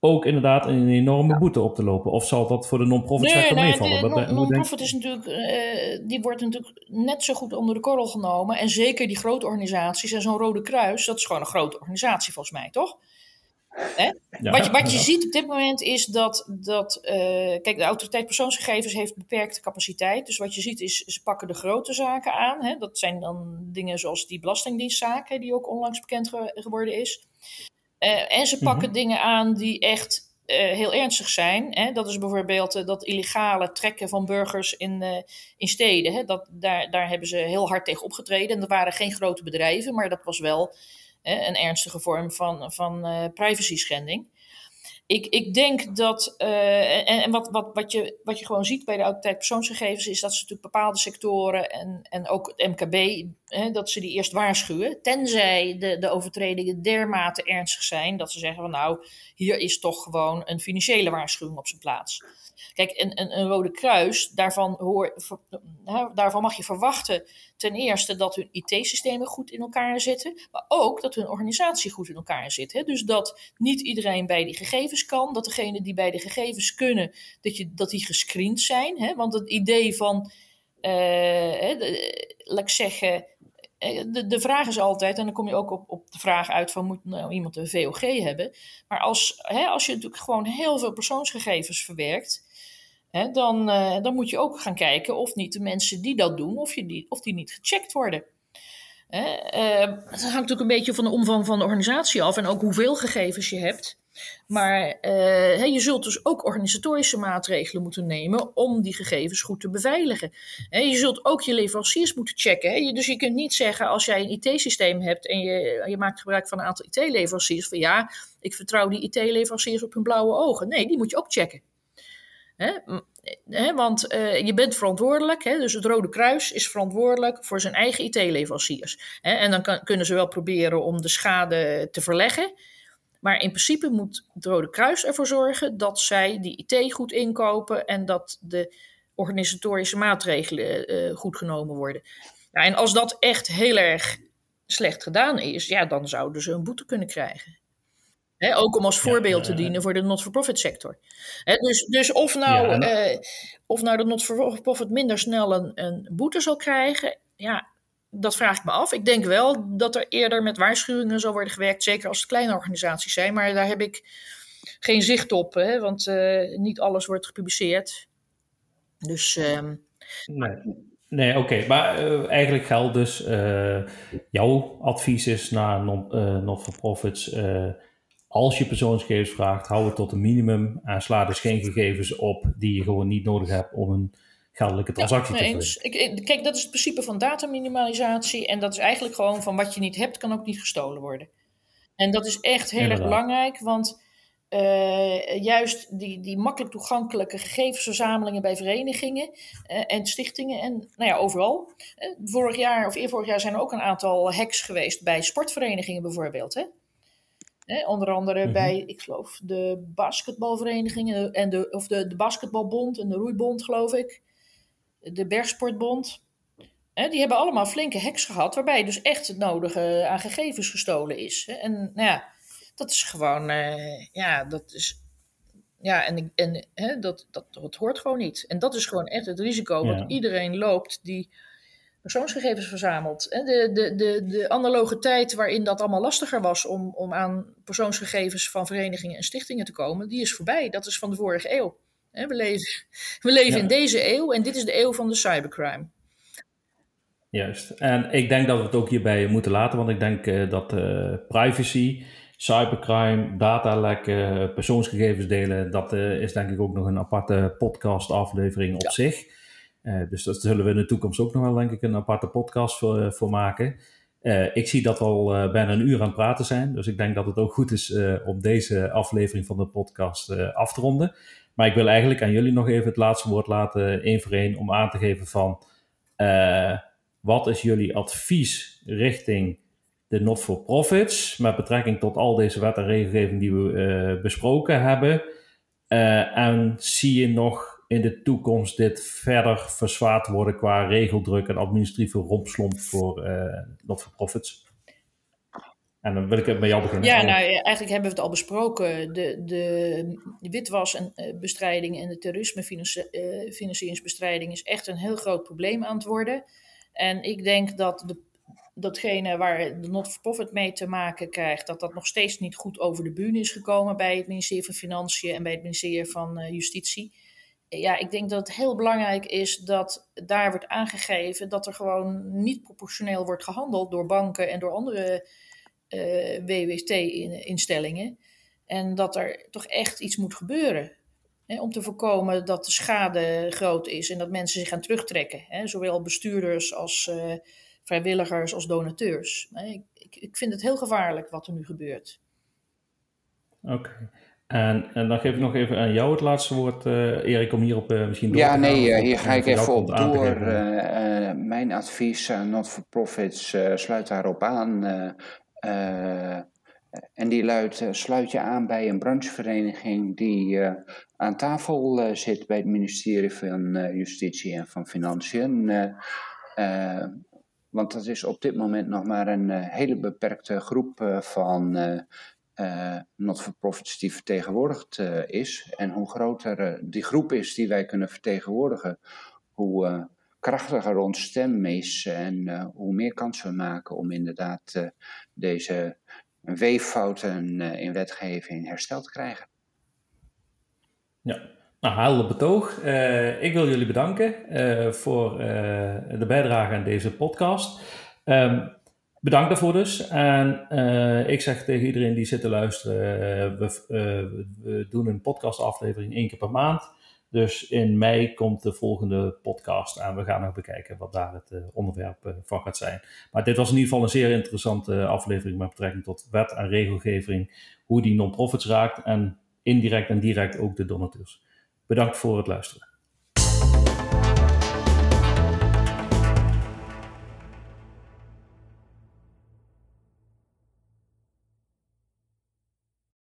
ook inderdaad een enorme boete op te lopen? Of zal dat voor de non-profit nee, sector nee, meevallen? De non-profit is natuurlijk, uh, die wordt natuurlijk net zo goed onder de korrel genomen. En zeker die grote organisaties en zo'n Rode Kruis, dat is gewoon een grote organisatie volgens mij, toch? Ja, wat, je, wat je ziet op dit moment is dat, dat uh, kijk, de autoriteit persoonsgegevens heeft beperkte capaciteit. Dus wat je ziet is, ze pakken de grote zaken aan. Hè? Dat zijn dan dingen zoals die belastingdienstzaken, die ook onlangs bekend geworden is. Uh, en ze pakken mhm. dingen aan die echt uh, heel ernstig zijn. Hè? Dat is bijvoorbeeld uh, dat illegale trekken van burgers in, in steden. Hè? Dat, daar, daar hebben ze heel hard tegen opgetreden. En dat waren geen grote bedrijven, maar dat was wel een ernstige vorm van, van privacy schending ik, ik denk dat, uh, en, en wat, wat, wat, je, wat je gewoon ziet bij de autoriteit persoonsgegevens, is dat ze natuurlijk bepaalde sectoren en, en ook het MKB, hè, dat ze die eerst waarschuwen. Tenzij de, de overtredingen dermate ernstig zijn, dat ze zeggen van nou, hier is toch gewoon een financiële waarschuwing op zijn plaats. Kijk, een, een, een Rode Kruis, daarvan, hoor, daarvan mag je verwachten ten eerste dat hun IT-systemen goed in elkaar zitten, maar ook dat hun organisatie goed in elkaar zit. Hè? Dus dat niet iedereen bij die gegevens kan, dat degenen die bij de gegevens kunnen, dat, je, dat die gescreend zijn. Hè? Want het idee van, hè, laat ik zeggen, eh, de, de vraag is altijd, en dan kom je ook op, op de vraag uit van moet nou iemand een VOG hebben. Maar als, hè, als je natuurlijk gewoon heel veel persoonsgegevens verwerkt, hè, dan, uh, dan moet je ook gaan kijken of niet de mensen die dat doen, of, je die, of die niet gecheckt worden. Hè, het hangt natuurlijk een beetje van de omvang van de organisatie af en ook hoeveel gegevens je hebt. Maar uh, je zult dus ook organisatorische maatregelen moeten nemen om die gegevens goed te beveiligen. je zult ook je leveranciers moeten checken. Dus je kunt niet zeggen als jij een IT-systeem hebt en je, je maakt gebruik van een aantal IT-leveranciers, van ja, ik vertrouw die IT-leveranciers op hun blauwe ogen. Nee, die moet je ook checken. want uh, je bent verantwoordelijk, dus het Rode Kruis is verantwoordelijk voor zijn eigen IT-leveranciers. en dan kunnen ze wel proberen om de schade te verleggen. Maar in principe moet het Rode Kruis ervoor zorgen dat zij die IT goed inkopen en dat de organisatorische maatregelen uh, goed genomen worden. Ja, en als dat echt heel erg slecht gedaan is, ja, dan zouden ze een boete kunnen krijgen. ook om als voorbeeld te dienen voor de not-for-profit sector. dus, dus of, nou, ja, nou, uh, of nou de not-for-profit minder snel een, een boete zal krijgen, ja, dat vraag ik me af. Ik denk wel dat er eerder met waarschuwingen zal worden gewerkt, zeker als het kleine organisaties zijn. Maar daar heb ik geen zicht op, hè, want uh, niet alles wordt gepubliceerd. Dus. Uh... Nee. Oké. Maar uh, eigenlijk geldt dus, uh, jouw advies is naar not-for-profits, als je persoonsgegevens vraagt, hou het tot een minimum en sla dus geen gegevens op die je gewoon niet nodig hebt om een geldelijke transactie ja, te ik, Kijk, dat is het principe van dataminimalisatie. En dat is eigenlijk gewoon van wat je niet hebt, kan ook niet gestolen worden. En dat is echt heel erg belangrijk, want uh, juist die, die makkelijk toegankelijke gegevensverzamelingen bij verenigingen uh, en stichtingen en nou ja, overal. Uh, vorig jaar of eervorig jaar zijn er ook een aantal hacks geweest bij sportverenigingen bijvoorbeeld. Hè? onder andere mm -hmm. bij, ik geloof, de basketbalverenigingen en de, of de, de basketbalbond en de roeibond, geloof ik de Bergsportbond. Hè, die hebben allemaal flinke hacks gehad, waarbij dus echt het nodige aan gegevens gestolen is. En nou ja, Dat is gewoon, ja, dat is ja, en, en hè, dat, dat, dat hoort gewoon niet. En dat is gewoon echt het risico wat iedereen loopt die persoonsgegevens verzamelt. De, de, de, de analoge tijd waarin dat allemaal lastiger was om, om aan persoonsgegevens van verenigingen en stichtingen te komen, die is voorbij. Dat is van de vorige eeuw. We leven, we leven in deze eeuw en dit is de eeuw van de cybercrime. Juist. En ik denk dat we het ook hierbij moeten laten, want ik denk uh, dat uh, privacy cybercrime, datalekken, persoonsgegevens delen, dat uh, is denk ik ook nog een aparte podcast aflevering op zich. Dus daar zullen we in de toekomst ook nog wel denk ik een aparte podcast voor, voor maken. ik zie dat we al bijna een uur aan het praten zijn, dus ik denk dat het ook goed is om deze aflevering van de podcast af te ronden. Maar ik wil eigenlijk aan jullie nog even het laatste woord laten, één voor één, om aan te geven van wat is jullie advies richting de not-for-profits met betrekking tot al deze wet en regelgeving die we uh, besproken hebben? Uh, en zie je nog in de toekomst dit verder verzwaard worden qua regeldruk en administratieve rompslomp voor not-for-profits? En dan wil ik bij jou beginnen. Ja, nou, eigenlijk hebben we het al besproken. De, de witwas- en bestrijding en de terrorismefinancieringsbestrijding is echt een heel groot probleem aan het worden. En ik denk dat de datgene waar de not-for-profit mee te maken krijgt, dat dat nog steeds niet goed over de bühne is gekomen bij het ministerie van Financiën en bij het ministerie van Justitie. Ja, ik denk dat het heel belangrijk is dat daar wordt aangegeven dat er gewoon niet proportioneel wordt gehandeld door banken en door andere eh, WWT-instellingen. En dat er toch echt iets moet gebeuren. Hè, om te voorkomen dat de schade groot is en dat mensen zich gaan terugtrekken. Hè, zowel bestuurders als uh, vrijwilligers als donateurs. Ik, ik, ik vind het heel gevaarlijk wat er nu gebeurt. Oké. En, en, dan geef ik nog even aan jou het laatste woord, uh, Erik, om hierop uh, misschien door ja, te gaan. Ja, nee, hier ga ik even op door. Uh, mijn advies aan not-for-profits sluit daarop aan. En die luidt, sluit je aan bij een branchevereniging die aan tafel zit bij het ministerie van Justitie en van Financiën. Want dat is op dit moment nog maar een hele beperkte groep van uh, not-for-profits die vertegenwoordigd is. En hoe groter die groep is die wij kunnen vertegenwoordigen, hoe krachtiger ons stem is en hoe meer kans we maken om inderdaad deze weeffouten in wetgeving hersteld te krijgen. Ja, nou, helder betoog. Ik wil jullie bedanken voor de bijdrage aan deze podcast. Um, bedankt daarvoor dus. En ik zeg tegen iedereen die zit te luisteren, we, we, doen een podcastaflevering één keer per maand. Dus in mei komt de volgende podcast en we gaan nog bekijken wat daar het onderwerp van gaat zijn. Maar dit was in ieder geval een zeer interessante aflevering met betrekking tot wet en regelgeving, hoe die non-profits raakt en indirect en direct ook de donateurs. Bedankt voor het luisteren.